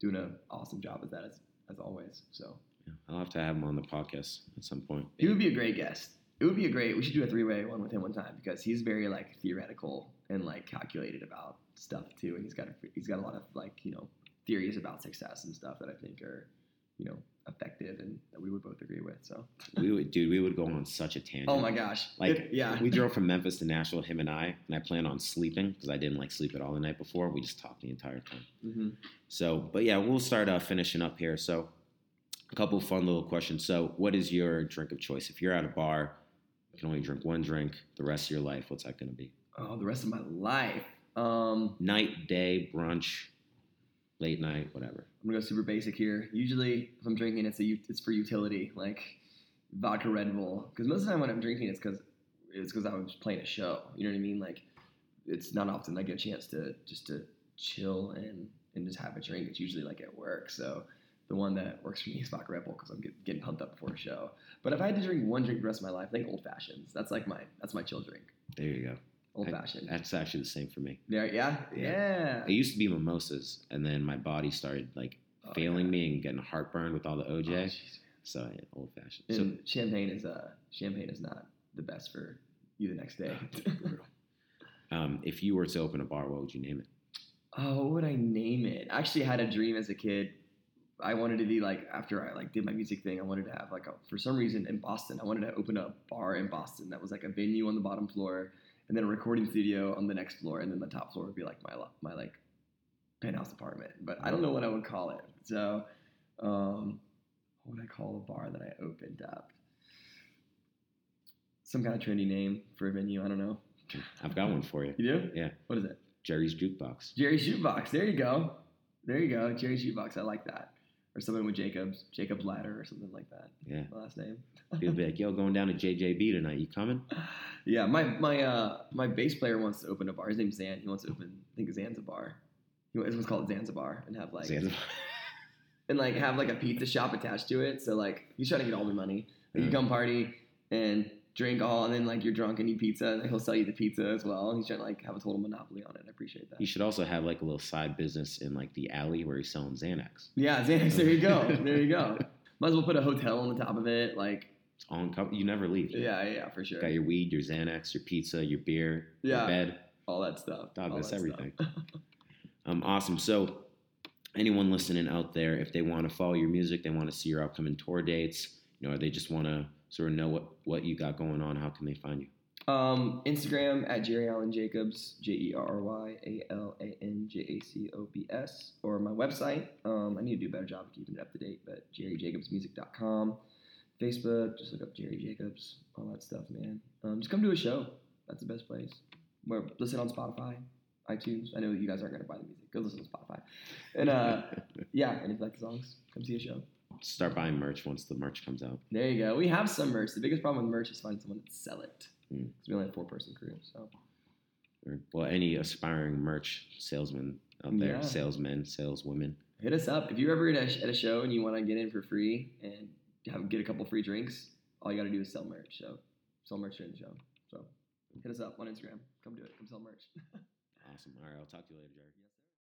doing an awesome job with that as, as always. So Yeah, I'll have to have him on the podcast at some point. he would be a great guest. It would be a great. We should do a three way one with him one time because he's very like theoretical and like calculated about stuff too, and he's got a, he's got a lot of like you know theories about success and stuff that I think are you know effective and that we would both agree with. So we would, dude, we would go on such a tangent. oh my gosh, Like, If- yeah, We drove from Memphis to Nashville, him and I, and I plan on sleeping because I didn't like sleep at all the night before. We just talked the entire time. hmm So, but yeah, we'll start uh, finishing up here. So, a couple fun little questions. So, what is your drink of choice? If you're at a bar, you can only drink one drink the rest of your life. What's that going to be? Oh, the rest of my life. Um, Night, day, brunch, late night, whatever. I'm gonna go super basic here. Usually, if I'm drinking, it's a it's for utility, like vodka Red Bull. Because most of the time when I'm drinking, it's because it's because I was playing a show. You know what I mean? Like, it's not often I get a chance to just to chill and and just have a drink. It's usually like at work. So the one that works for me is vodka Red Bull because I'm get, getting pumped up before a show. But if I had to drink one drink the rest of my life, I think old fashions. That's like my that's my chill drink. There you go. Old I- fashioned. That's actually the same for me. Yeah, yeah, yeah. It used to be mimosas, and then my body started like Oh, failing yeah. me and getting heartburn with all the Oh, OJ. jeez. so yeah, old fashioned. And champagne is uh champagne is not the best for you the next day. Um, if you were to open a bar, what would you name it? oh, what would I name it? I actually had a dream as a kid. I wanted to be like after I like did my music thing. I wanted to have like a, for some reason in Boston. I wanted to open a bar in Boston that was like a venue on the bottom floor, and then a recording studio on the next floor, and then the top floor would be like my my like penthouse apartment. But I don't know what I would call it. So, um, what would I call a bar that I opened up? Some kind of trendy name for a venue. I don't know. I've got one for you. You do? Yeah. What is it? Jerry's Jukebox. Jerry's Jukebox. There you go. There you go. Jerry's Jukebox. I like that. Or something with Jacobs, Jacob's Ladder, or something like that. Yeah. Last name. People be like, "Yo, going down to JJB tonight. You coming?" yeah, my my uh my bass player wants to open a bar. His name's Zan. He wants to open, I think, Zanzibar. Bar. He wants it's called Zanzibar and have like Zanzibar. and like have like a pizza shop attached to it. So like he's trying to get all the money. Like, you Mm. come party and drink all, and then like you're drunk and eat pizza, and he'll sell you the pizza as well. He's trying to like have a total monopoly on it. I appreciate that. He should also have like a little side business in like the alley where he's selling Xanax. Yeah, Xanax. There you go. There you go. Might as well put a hotel on the top of it. Like, It's in You never leave. yeah, yeah, yeah, for sure. Got your weed, your Xanax, your pizza, your beer, Yeah. your bed. All that stuff. Dog, all that's that everything. Um, awesome. So, anyone listening out there, if they want to follow your music, they want to see your upcoming tour dates, you know, or they just want to sort of know what what you got going on, how can they find you? Um, Instagram at Jerry Alan Jacobs, J E R R Y A L A N J A C O B S, or my website. Um, I need to do a better job of keeping it up to date, but jerryjacobsmusic.com. Facebook, just look up Jerry Jacobs, all that stuff, man. Um, just come to a show. That's the best place. Where listen on Spotify, iTunes. I know you guys aren't gonna buy the music. Go listen to Spotify. And uh, yeah, and if you like the songs, come see a show. Start buying merch once the merch comes out. There you go. We have some merch. The biggest problem with merch is finding someone to sell it. Mm. We only have four person crew. So well, any aspiring merch salesman out there, Yeah. salesmen, saleswomen. hit us up if you're ever at a, at a show and you want to get in for free and have get a couple free drinks. All you got to do is sell merch. So sell merch during the show. So hit us up on Instagram. Come do it. Come sell merch. Awesome. All right, I'll talk to you later, Jerry. Yes.